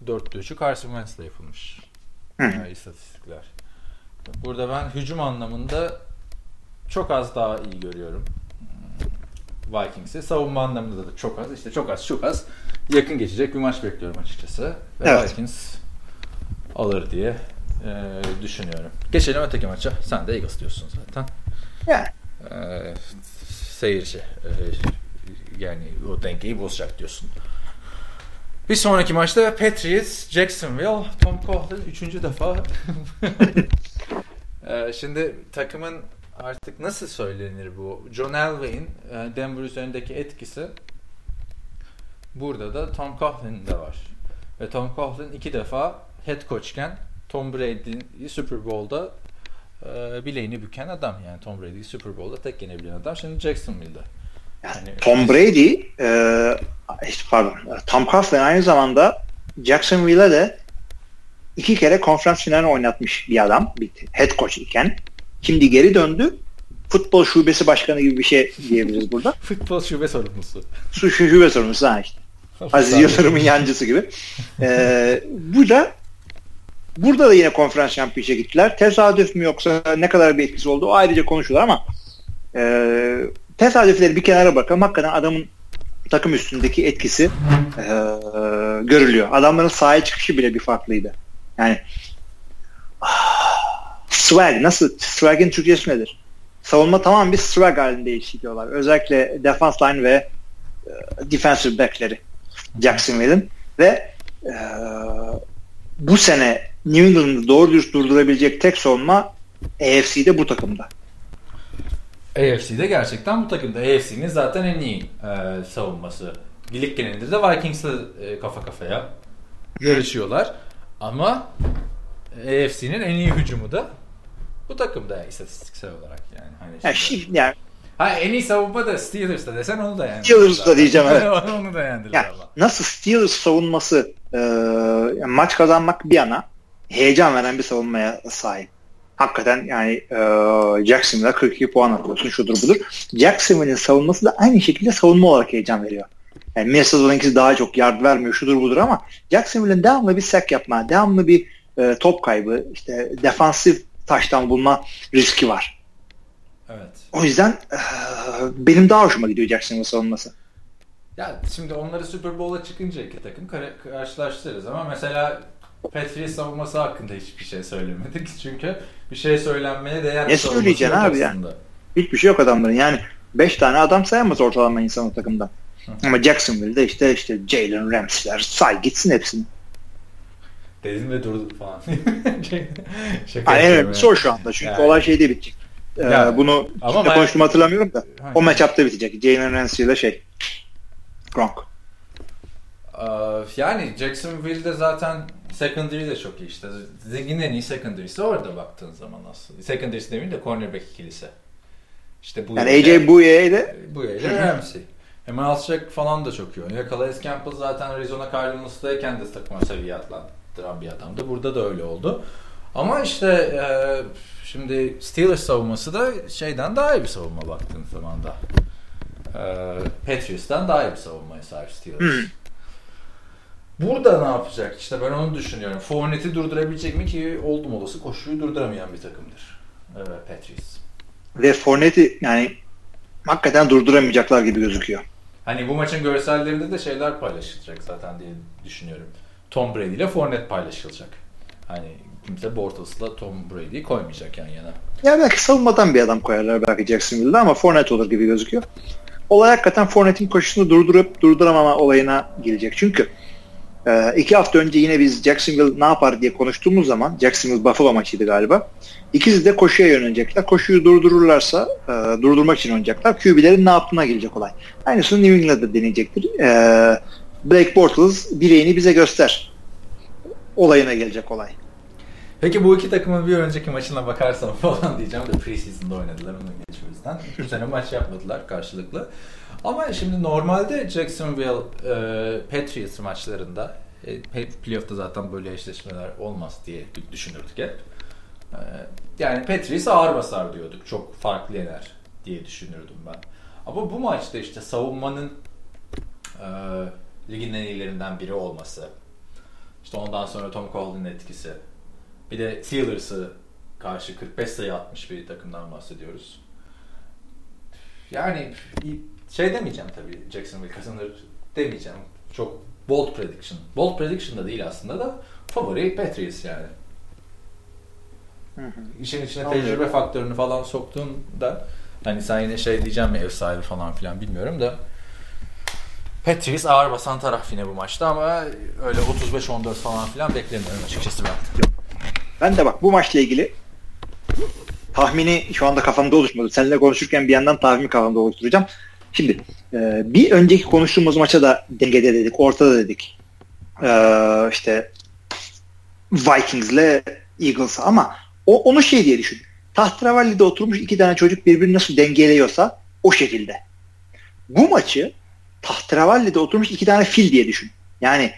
Speaker 2: 4'te 3'ü Carson Wentz'le yapılmış. Yani istatistikler. Burada ben hücum anlamında çok az daha iyi görüyorum. Vikings'i. Savunma anlamında da çok az. İşte çok az çok az yakın geçecek bir maç bekliyorum açıkçası. Ve
Speaker 1: Evet.
Speaker 2: Vikings alır diye e, düşünüyorum. Geçelim öteki maça. Sen de Eagles diyorsun zaten.
Speaker 1: Yani
Speaker 2: E, seyirci e, yani o dengeyi bozacak diyorsun. Bir sonraki maçta Patriots, Jacksonville, Tom Coughlin üçüncü defa. Ee, şimdi takımın artık nasıl söylenir bu? John Elway'in e, Denver üzerindeki etkisi burada da Tom Coughlin'de var. Ve Tom Coughlin iki defa head coachken Tom Brady'yi Super Bowl'da e, bileğini büken adam. Yani Tom Brady'yi Super Bowl'da tek yenebilen adam. Şimdi Jacksonville'de. Yani-
Speaker 1: Tom Brady e, pardon Tom Coughlin aynı zamanda Jacksonville'e de iki kere konferans finali oynatmış bir adam bir head coach iken. Şimdi geri döndü. Futbol şubesi başkanı gibi bir şey diyebiliriz burada.
Speaker 2: Futbol şube sorumlusu.
Speaker 1: Su şube sorumlusu ha işte. Aziz Yıldırım'ın yancısı gibi. Ee, burada burada da yine konferans şampiyonşa gittiler. Tesadüf mü yoksa ne kadar bir etkisi oldu ayrıca konuşulur ama e, tesadüfleri bir kenara bırakalım. Hakikaten adamın takım üstündeki etkisi e, görülüyor. Adamların sahaya çıkışı bile bir farklıydı. Yani ah, swag nasıl? Swag'in Türkçesi nedir? Savunma tamam bir swag halinde işliyorlar. Özellikle defense line ve e, defensive back'leri Jacksonville'in ve e, bu sene New England'ı doğru dürüst durdurabilecek tek savunma AFC'de bu takımda.
Speaker 2: AFC'de gerçekten bu takımda. AFC'nin zaten en iyi e, savunması. Lig genelinde de Vikings'le e, kafa kafaya yarışıyorlar. Ama AFC'nin en iyi hücumu da bu takımda yani istatistiksel olarak yani. Hani
Speaker 1: Yani,
Speaker 2: şimdi-
Speaker 1: şimdi, yani,
Speaker 2: ha en iyi savunma da Steelers'ta desen onu da yani.
Speaker 1: Steelers'ta diyeceğim, evet.
Speaker 2: onu da yendirir
Speaker 1: yani
Speaker 2: ama.
Speaker 1: nasıl Steelers savunması e, maç kazanmak bir yana heyecan veren bir savunmaya sahip. Hakikaten yani e, Jacksonville'a 42 puan atıyorsun şudur budur. Jacksonville'in savunması da aynı şekilde savunma olarak heyecan veriyor. Yani Minnesota'nınkisi daha çok yard vermiyor şudur budur ama Jacksonville'in devamlı bir sack yapma, devamlı bir e, top kaybı, işte defansif taştan bulma riski var.
Speaker 2: Evet.
Speaker 1: O yüzden e, benim daha hoşuma gidiyor Jacksonville savunması.
Speaker 2: Ya şimdi onları Super Bowl'a çıkınca iki takım kar- karşılaştırırız ama mesela Patriots savunması hakkında hiçbir şey söylemedik. Çünkü bir şey söylenmeye değer
Speaker 1: Ne
Speaker 2: savunması
Speaker 1: söyleyeceksin abi ya? Hiçbir şey yok adamların. Yani 5 tane adam sayamaz ortalama insan o takımdan. Ama Jacksonville'de işte işte Jalen Ramsey'ler say gitsin hepsini.
Speaker 2: Dedim ve durdu falan. Şaka
Speaker 1: Yani en
Speaker 2: yapıyorum
Speaker 1: önemli
Speaker 2: ya.
Speaker 1: soru şu anda. Çünkü
Speaker 2: Yani.
Speaker 1: olay şeyde bitecek. Ee,
Speaker 2: Ya,
Speaker 1: bunu
Speaker 2: ama
Speaker 1: kimle
Speaker 2: ben-
Speaker 1: konuştuğumu hatırlamıyorum da.
Speaker 2: Aynen.
Speaker 1: O matchup'ta bitecek. Jalen Ramsey ile şey. Gronk.
Speaker 2: Ee, yani Jacksonville'de zaten secondary de çok iyi işte. Ligin en iyi secondary'si orada baktığın zaman aslında. Secondary'si demeyeyim de cornerback ikilisi. İşte bu
Speaker 1: Yani AJ Bouye ile
Speaker 2: Bu ile Ramsey. Hemen Alçak falan da çok iyi oynuyor. Calais Campbell zaten Arizona Cardinals'tayken de takıma seviye atlattıran bir adamdı. Burada da öyle oldu. Ama işte e, şimdi Steelers savunması da şeyden daha iyi bir savunma baktığın zaman da. E, Patriots'tan daha iyi bir savunmaya sahip Steelers. Burada ne yapacak? İşte ben onu düşünüyorum. Fournette'i durdurabilecek mi ki oldum olası koşuyu durduramayan bir takımdır. Evet, Patriots.
Speaker 1: ve Fournette'i yani hakikaten durduramayacaklar gibi gözüküyor.
Speaker 2: Hani bu maçın görsellerinde de şeyler paylaşılacak zaten diye düşünüyorum. Tom Brady ile Fournette paylaşılacak. Hani kimse Bortles'la Tom Brady'yi koymayacak yan yana.
Speaker 1: Ya belki savunmadan bir adam koyarlar belki Jacksonville'de ama Fournette olur gibi gözüküyor. Olay hakikaten Fournette'in koşusunu durdurup durduramama olayına gelecek. Çünkü e, iki hafta önce yine biz Jacksonville ne yapar diye konuştuğumuz zaman Jacksonville Buffalo maçıydı galiba. İkisi de koşuya yönelecekler. Koşuyu durdururlarsa e, durdurmak için oynayacaklar. QB'lerin ne yaptığına gelecek olay. Aynısını New England'da deneyecektir. E, Blake Bortles bireğini bize göster. Olayına gelecek olay.
Speaker 2: Peki bu iki takımın bir önceki maçına bakarsam falan diyeceğim de preseason'da oynadılar onun geçimizden. Bu sene maç yapmadılar karşılıklı. Ama şimdi normalde Jacksonville e, Patriots maçlarında e, playoff'ta zaten böyle eşleşmeler olmaz diye düşünürdük hep. E, yani Patriots ağır basar diyorduk. Çok farklı yener diye düşünürdüm ben. Ama bu maçta işte savunmanın e, ligin en iyilerinden biri olması. İşte ondan sonra Tom Coughlin etkisi. Bir de Steelers'ı karşı 45 sayı atmış bir takımdan bahsediyoruz. Yani şey demeyeceğim tabii Jacksonville kazanır demeyeceğim. Çok bold prediction. Bold prediction da değil aslında da favori Patriots yani. Hı hı. İşin içine Anladım. tecrübe faktörünü falan soktuğunda hani sen yine şey diyeceğim mi ev sahibi falan filan bilmiyorum da Patriots ağır basan taraf yine bu maçta ama öyle 35-14 falan filan beklemiyorum açıkçası ben.
Speaker 1: Ben de bak bu maçla ilgili tahmini şu anda kafamda oluşmadı. Seninle konuşurken bir yandan tahmini kafamda oluşturacağım. Şimdi e, bir önceki konuştuğumuz maça da dengede dedik, ortada dedik. E, işte Vikings'le Eagles'a ama o, onu şey diye düşün. Tahtravalli'de oturmuş iki tane çocuk birbirini nasıl dengeliyorsa o şekilde. Bu maçı Tahtravalli'de oturmuş iki tane fil diye düşün. Yani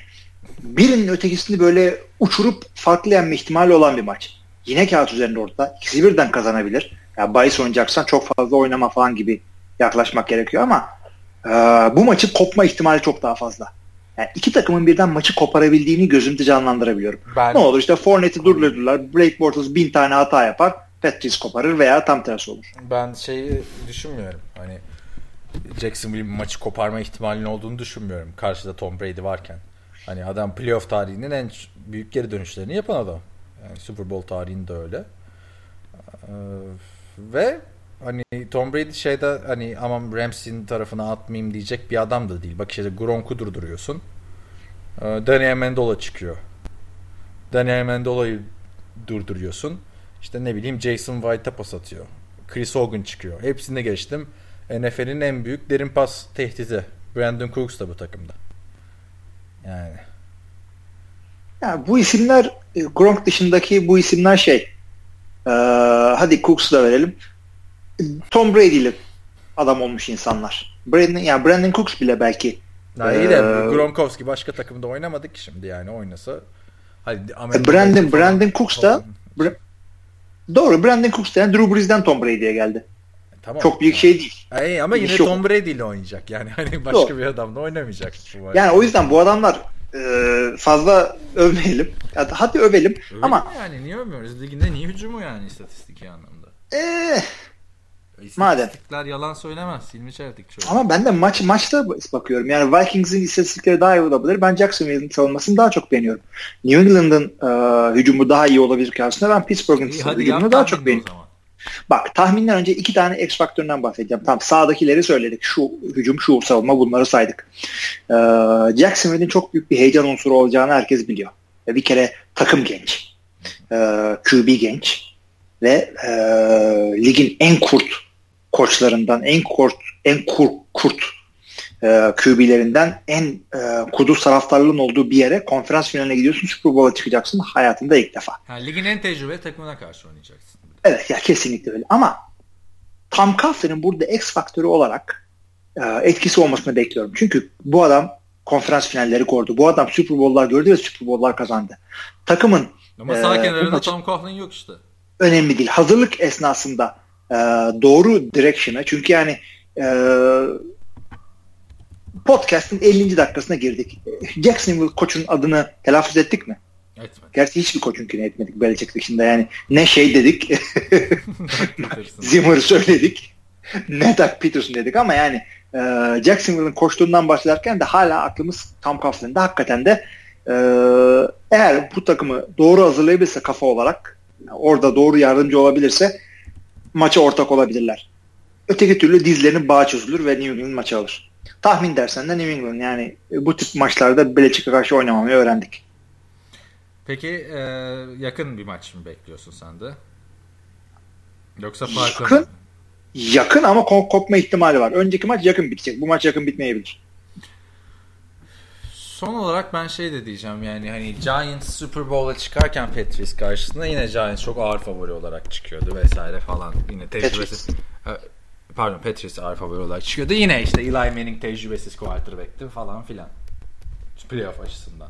Speaker 1: birinin ötekisini böyle uçurup farklı yenme ihtimali olan bir maç. Yine kağıt üzerinde ortada. İkisi birden kazanabilir. Ya yani bahis oynayacaksan çok fazla oynama falan gibi yaklaşmak gerekiyor ama e, bu maçın kopma ihtimali çok daha fazla. Yani iki takımın birden maçı koparabildiğini gözümde canlandırabiliyorum. Ben... Ne olur işte Fournette'i durdurdular. Blake Bortles bin tane hata yapar. Patrice koparır veya tam tersi olur.
Speaker 2: Ben şeyi düşünmüyorum. Hani Jacksonville maçı koparma ihtimalinin olduğunu düşünmüyorum. Karşıda Tom Brady varken. Hani adam playoff tarihinin en büyük geri dönüşlerini yapan adam. Yani Super Bowl tarihinde öyle. Ee, ve hani Tom Brady şeyde hani aman Ramsey'nin tarafına atmayayım diyecek bir adam da değil. Bak işte Gronk'u durduruyorsun. Ee, Daniel Mendola çıkıyor. Daniel Mendola'yı durduruyorsun. İşte ne bileyim Jason White'a pas atıyor. Chris Hogan çıkıyor. Hepsini geçtim. NFL'in en büyük derin pas tehdidi. Brandon Cooks da bu takımda. Yani.
Speaker 1: Ya bu isimler e, Gronk dışındaki bu isimler şey. Ee, hadi Cooks'u da verelim. Tom Brady ile adam olmuş insanlar. Brandon, yani Brandon Cooks bile belki.
Speaker 2: Ya iyi de ee, Gronkowski başka takımda oynamadık ki şimdi yani oynasa.
Speaker 1: Hadi Amerika Brandon Brandon Cooks da Bra- Doğru Brandon Cooks da yani Drew Brees'den Tom Brady'ye geldi. E, tamam. Çok büyük şey değil.
Speaker 2: Ay, ama yine Tom Brady ile oynayacak yani hani başka Doğru. bir adamla oynamayacak.
Speaker 1: Yani o yüzden bu adamlar e, fazla övmeyelim. Hadi övelim Övelim ama
Speaker 2: yani niye övmüyoruz? Liginde niye hücumu yani istatistik anlamda?
Speaker 1: Eee Madem.
Speaker 2: İstatistikler yalan söylemez. Hilmi Çeltik
Speaker 1: çok. Ama ben de maç maçta bakıyorum. Yani Vikings'in istatistikleri daha iyi olabilir. Ben Jacksonville'in savunmasını daha çok beğeniyorum. New England'ın e, hücumu daha iyi olabilir karşısında. Ben Pittsburgh'ın hücumunu daha çok beğeniyorum. Bak tahminden önce iki tane X faktöründen bahsedeceğim. Tam sağdakileri söyledik. Şu hücum, şu savunma bunları saydık. Ee, Jacksonville'in çok büyük bir heyecan unsuru olacağını herkes biliyor. Ve bir kere takım genç. Ee, QB genç. Ve e, ligin en kurt koçlarından, en kurt, en kur, kurt e, QB'lerinden en e, kuduz taraftarlığın olduğu bir yere konferans finaline gidiyorsun. Super Bowl'a çıkacaksın hayatında ilk defa.
Speaker 2: Ha, ligin en tecrübeli takımına karşı oynayacaksın.
Speaker 1: Evet ya kesinlikle öyle. Ama Tom Coughlin'in burada X faktörü olarak e, etkisi olmasını bekliyorum. Çünkü bu adam konferans finalleri gördü. Bu adam Super Bowl'lar gördü ve Super Bowl'lar kazandı. Takımın
Speaker 2: ama sağ e, kenarında Tom Coughlin yok işte.
Speaker 1: Önemli değil. Hazırlık esnasında e, doğru direction'a çünkü yani e, podcast'ın 50. dakikasına girdik. Jacksonville koçun adını telaffuz ettik mi? Etmedik. Gerçi hiçbir koçunkini etmedik Belichick dışında yani. Ne şey dedik. Zimmer'ı söyledik. ne Doug Peterson dedik ama yani e, Jacksonville'ın koştuğundan bahsederken de hala aklımız Tom Coughlin'de hakikaten de Ee, eğer bu takımı doğru hazırlayabilirse kafa olarak orada doğru yardımcı olabilirse maça ortak olabilirler. Öteki türlü dizlerinin bağı çözülür ve New England maçı alır. Tahmin dersen de New England yani bu tip maçlarda Belichick'e karşı oynamamayı öğrendik.
Speaker 2: Peki e, yakın bir maç mı bekliyorsun sen de? Yoksa farklı
Speaker 1: yakın,
Speaker 2: mı?
Speaker 1: Yakın ama kopma ihtimali var. Önceki maç yakın bitecek. Bu maç yakın bitmeyebilir.
Speaker 2: Son olarak ben şey de diyeceğim yani hani Giants Super Bowl'a çıkarken Patriots karşısında yine Giants çok ağır favori olarak çıkıyordu vesaire falan. Yine tecrübesiz. Pardon Patriots ağır favori olarak çıkıyordu. Yine işte Eli Manning tecrübesiz quarterback'ti falan filan. Playoff açısından.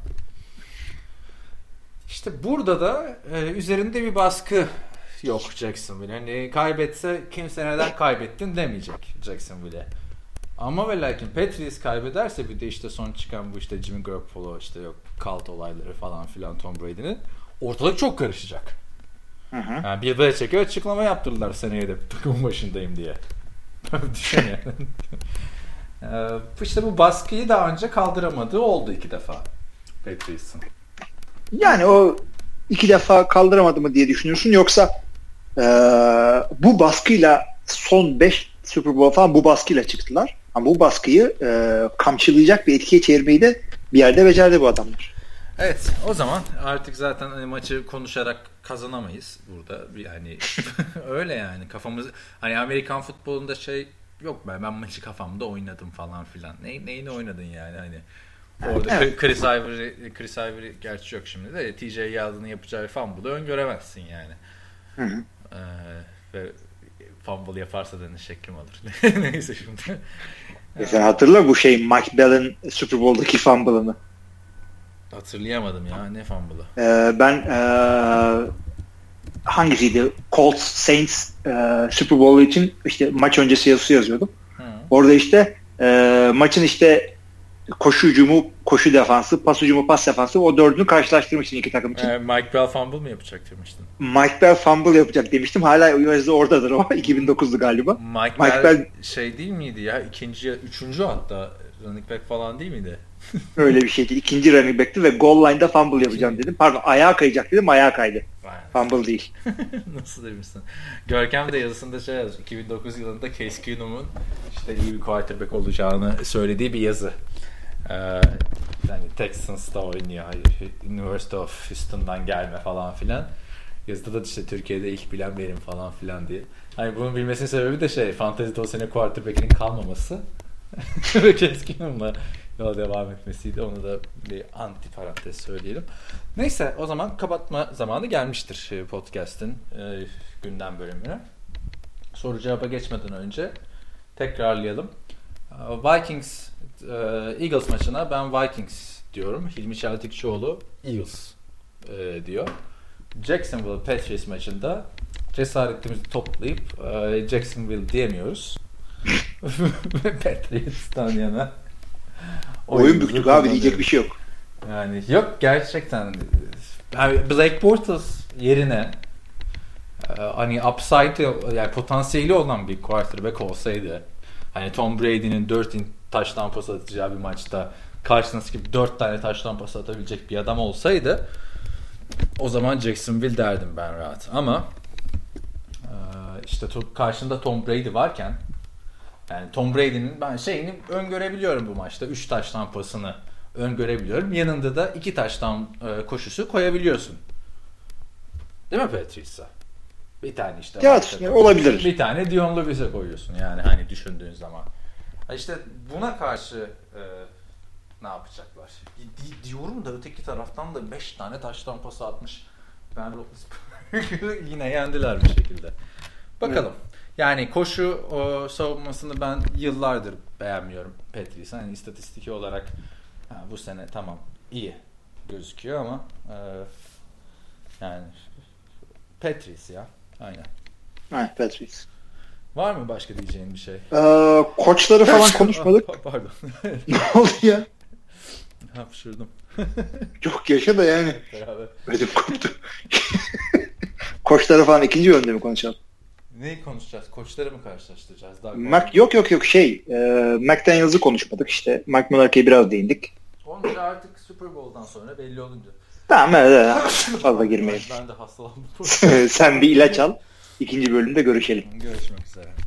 Speaker 2: İşte burada da e, üzerinde bir baskı yok Jacksonville. Hani kaybetse kimse neden kaybettin demeyecek Jacksonville'e. Ama ve lakin Patriots kaybederse bir de işte son çıkan bu işte Jimmy Garoppolo işte yok kalt olayları falan filan Tom Brady'nin ortalık çok karışacak. Hı hı. Yani bir Belichick'e açıklama yaptırdılar seneye de takımın başındayım diye. Düşün yani. ee, işte bu baskıyı daha önce kaldıramadığı oldu iki defa Patriots'ın.
Speaker 1: Yani o iki defa kaldıramadı mı diye düşünüyorsun yoksa e, bu baskıyla son 5 Super Bowl falan bu baskıyla çıktılar. Ama bu baskıyı e, kamçılayacak bir etkiye çevirmeyi de bir yerde becerdi bu adamlar.
Speaker 2: Evet o zaman artık zaten hani maçı konuşarak kazanamayız burada. Yani öyle yani kafamız hani Amerikan futbolunda şey yok ben ben maçı kafamda oynadım falan filan. Ne, neyini oynadın yani hani Orada evet. Chris Ivory, Chris Ivory gerçi yok şimdi de TJ Yeldon'un yapacağı fumble'ı öngöremezsin yani. Hı hı. Ee, ve fumble yaparsa ne şeklim alır. Neyse şimdi.
Speaker 1: Mesela hatırla bu şey Mike Bell'in Super Bowl'daki fumble'ını.
Speaker 2: Hatırlayamadım ya. Ne fumble'ı?
Speaker 1: Ee, ben ee, hangisiydi? Colts Saints e, Super Bowl için işte maç öncesi yazısı yazıyordum. Hı. Orada işte e, maçın işte koşu hücumu, koşu defansı, pas hücumu, pas defansı o dördünü karşılaştırmıştım iki takım için.
Speaker 2: Ee, Mike Bell fumble mı yapacak demiştin?
Speaker 1: Mike Bell fumble yapacak demiştim. Hala yazı oradadır o. 2009'du galiba.
Speaker 2: Mike, Mike Bell, Bell şey değil miydi ya? İkinci, üçüncü hatta running back falan değil miydi?
Speaker 1: Öyle bir şeydi. İkinci running back'ti ve goal line'da fumble yapacağım dedim. Pardon ayağa kayacak dedim ayağa kaydı. Fumble değil.
Speaker 2: Nasıl demişsin? Görkem de yazısında şey yazmış. 2009 yılında Case Keenum'un işte iyi bir quarterback olacağını söylediği bir yazı. Yani Texans'ta oynuyor. University of Houston'dan gelme falan filan. Yazıda da işte Türkiye'de ilk bilen benim falan filan diye. Hani bunun bilmesinin sebebi de şey Fantasy'de o sene quarterback'inin kalmaması ve keskinimle yola devam etmesiydi. Onu da bir anti parantez söyleyelim. Neyse o zaman kapatma zamanı gelmiştir e, podcast'in e, gündem bölümüne. Soru cevaba geçmeden önce tekrarlayalım. Vikings e, Eagles maçına ben Vikings diyorum. Hilmi Çeltikçioğlu Eagles e, diyor. Jacksonville Patriots maçında cesaretimizi toplayıp e, Jacksonville diyemiyoruz. Patriots'tan yana.
Speaker 1: Oyun büktük abi diyecek bir şey yok.
Speaker 2: Yani yok gerçekten. Yani Black Bortles yerine e, hani upside yani potansiyeli olan bir quarterback olsaydı hani Tom Brady'nin 4 taştan pas atacağı bir maçta karşısındaki 4 tane taştan pas atabilecek bir adam olsaydı o zaman Jacksonville derdim ben rahat. Ama e, işte karşında Tom Brady varken yani Tom Brady'nin ben şeyini öngörebiliyorum bu maçta. 3 taştan pasını öngörebiliyorum. Yanında da 2 taştan e, koşusu koyabiliyorsun. Değil mi Patrice'a? Bir tane işte.
Speaker 1: Ya, olabilir.
Speaker 2: Bir tane Dion Lewis'e koyuyorsun yani hani düşündüğün zaman. İşte buna karşı e, ne yapacaklar? Di, diyorum da öteki taraftan da 5 tane taştan pas atmış. Ben yine yendiler bir şekilde. Bakalım. Evet. Yani koşu o, savunmasını ben yıllardır beğenmiyorum Patrice. Hani istatistiki olarak ha, bu sene tamam iyi gözüküyor ama e, yani Patrice ya. Aynen.
Speaker 1: Evet Patrice.
Speaker 2: Var mı başka diyeceğin bir şey?
Speaker 1: Ee, koçları falan konuşmadık.
Speaker 2: Pardon.
Speaker 1: ne oldu ya?
Speaker 2: Hapşırdım.
Speaker 1: Çok yaşa da yani. Ödüm koptu. Koçları falan ikinci bölümde mi konuşalım?
Speaker 2: Neyi konuşacağız? Koçları mı karşılaştıracağız? Daha
Speaker 1: Mac, yok yok yok şey. E, McDaniels'ı konuşmadık işte. Mike Mularkey'e biraz değindik.
Speaker 2: Onları artık Super Bowl'dan sonra belli olunca.
Speaker 1: Tamam evet, fazla girmeyelim.
Speaker 2: Ben de hastalandım.
Speaker 1: Sen bir ilaç al. İkinci bölümde görüşelim.
Speaker 2: Görüşmek üzere.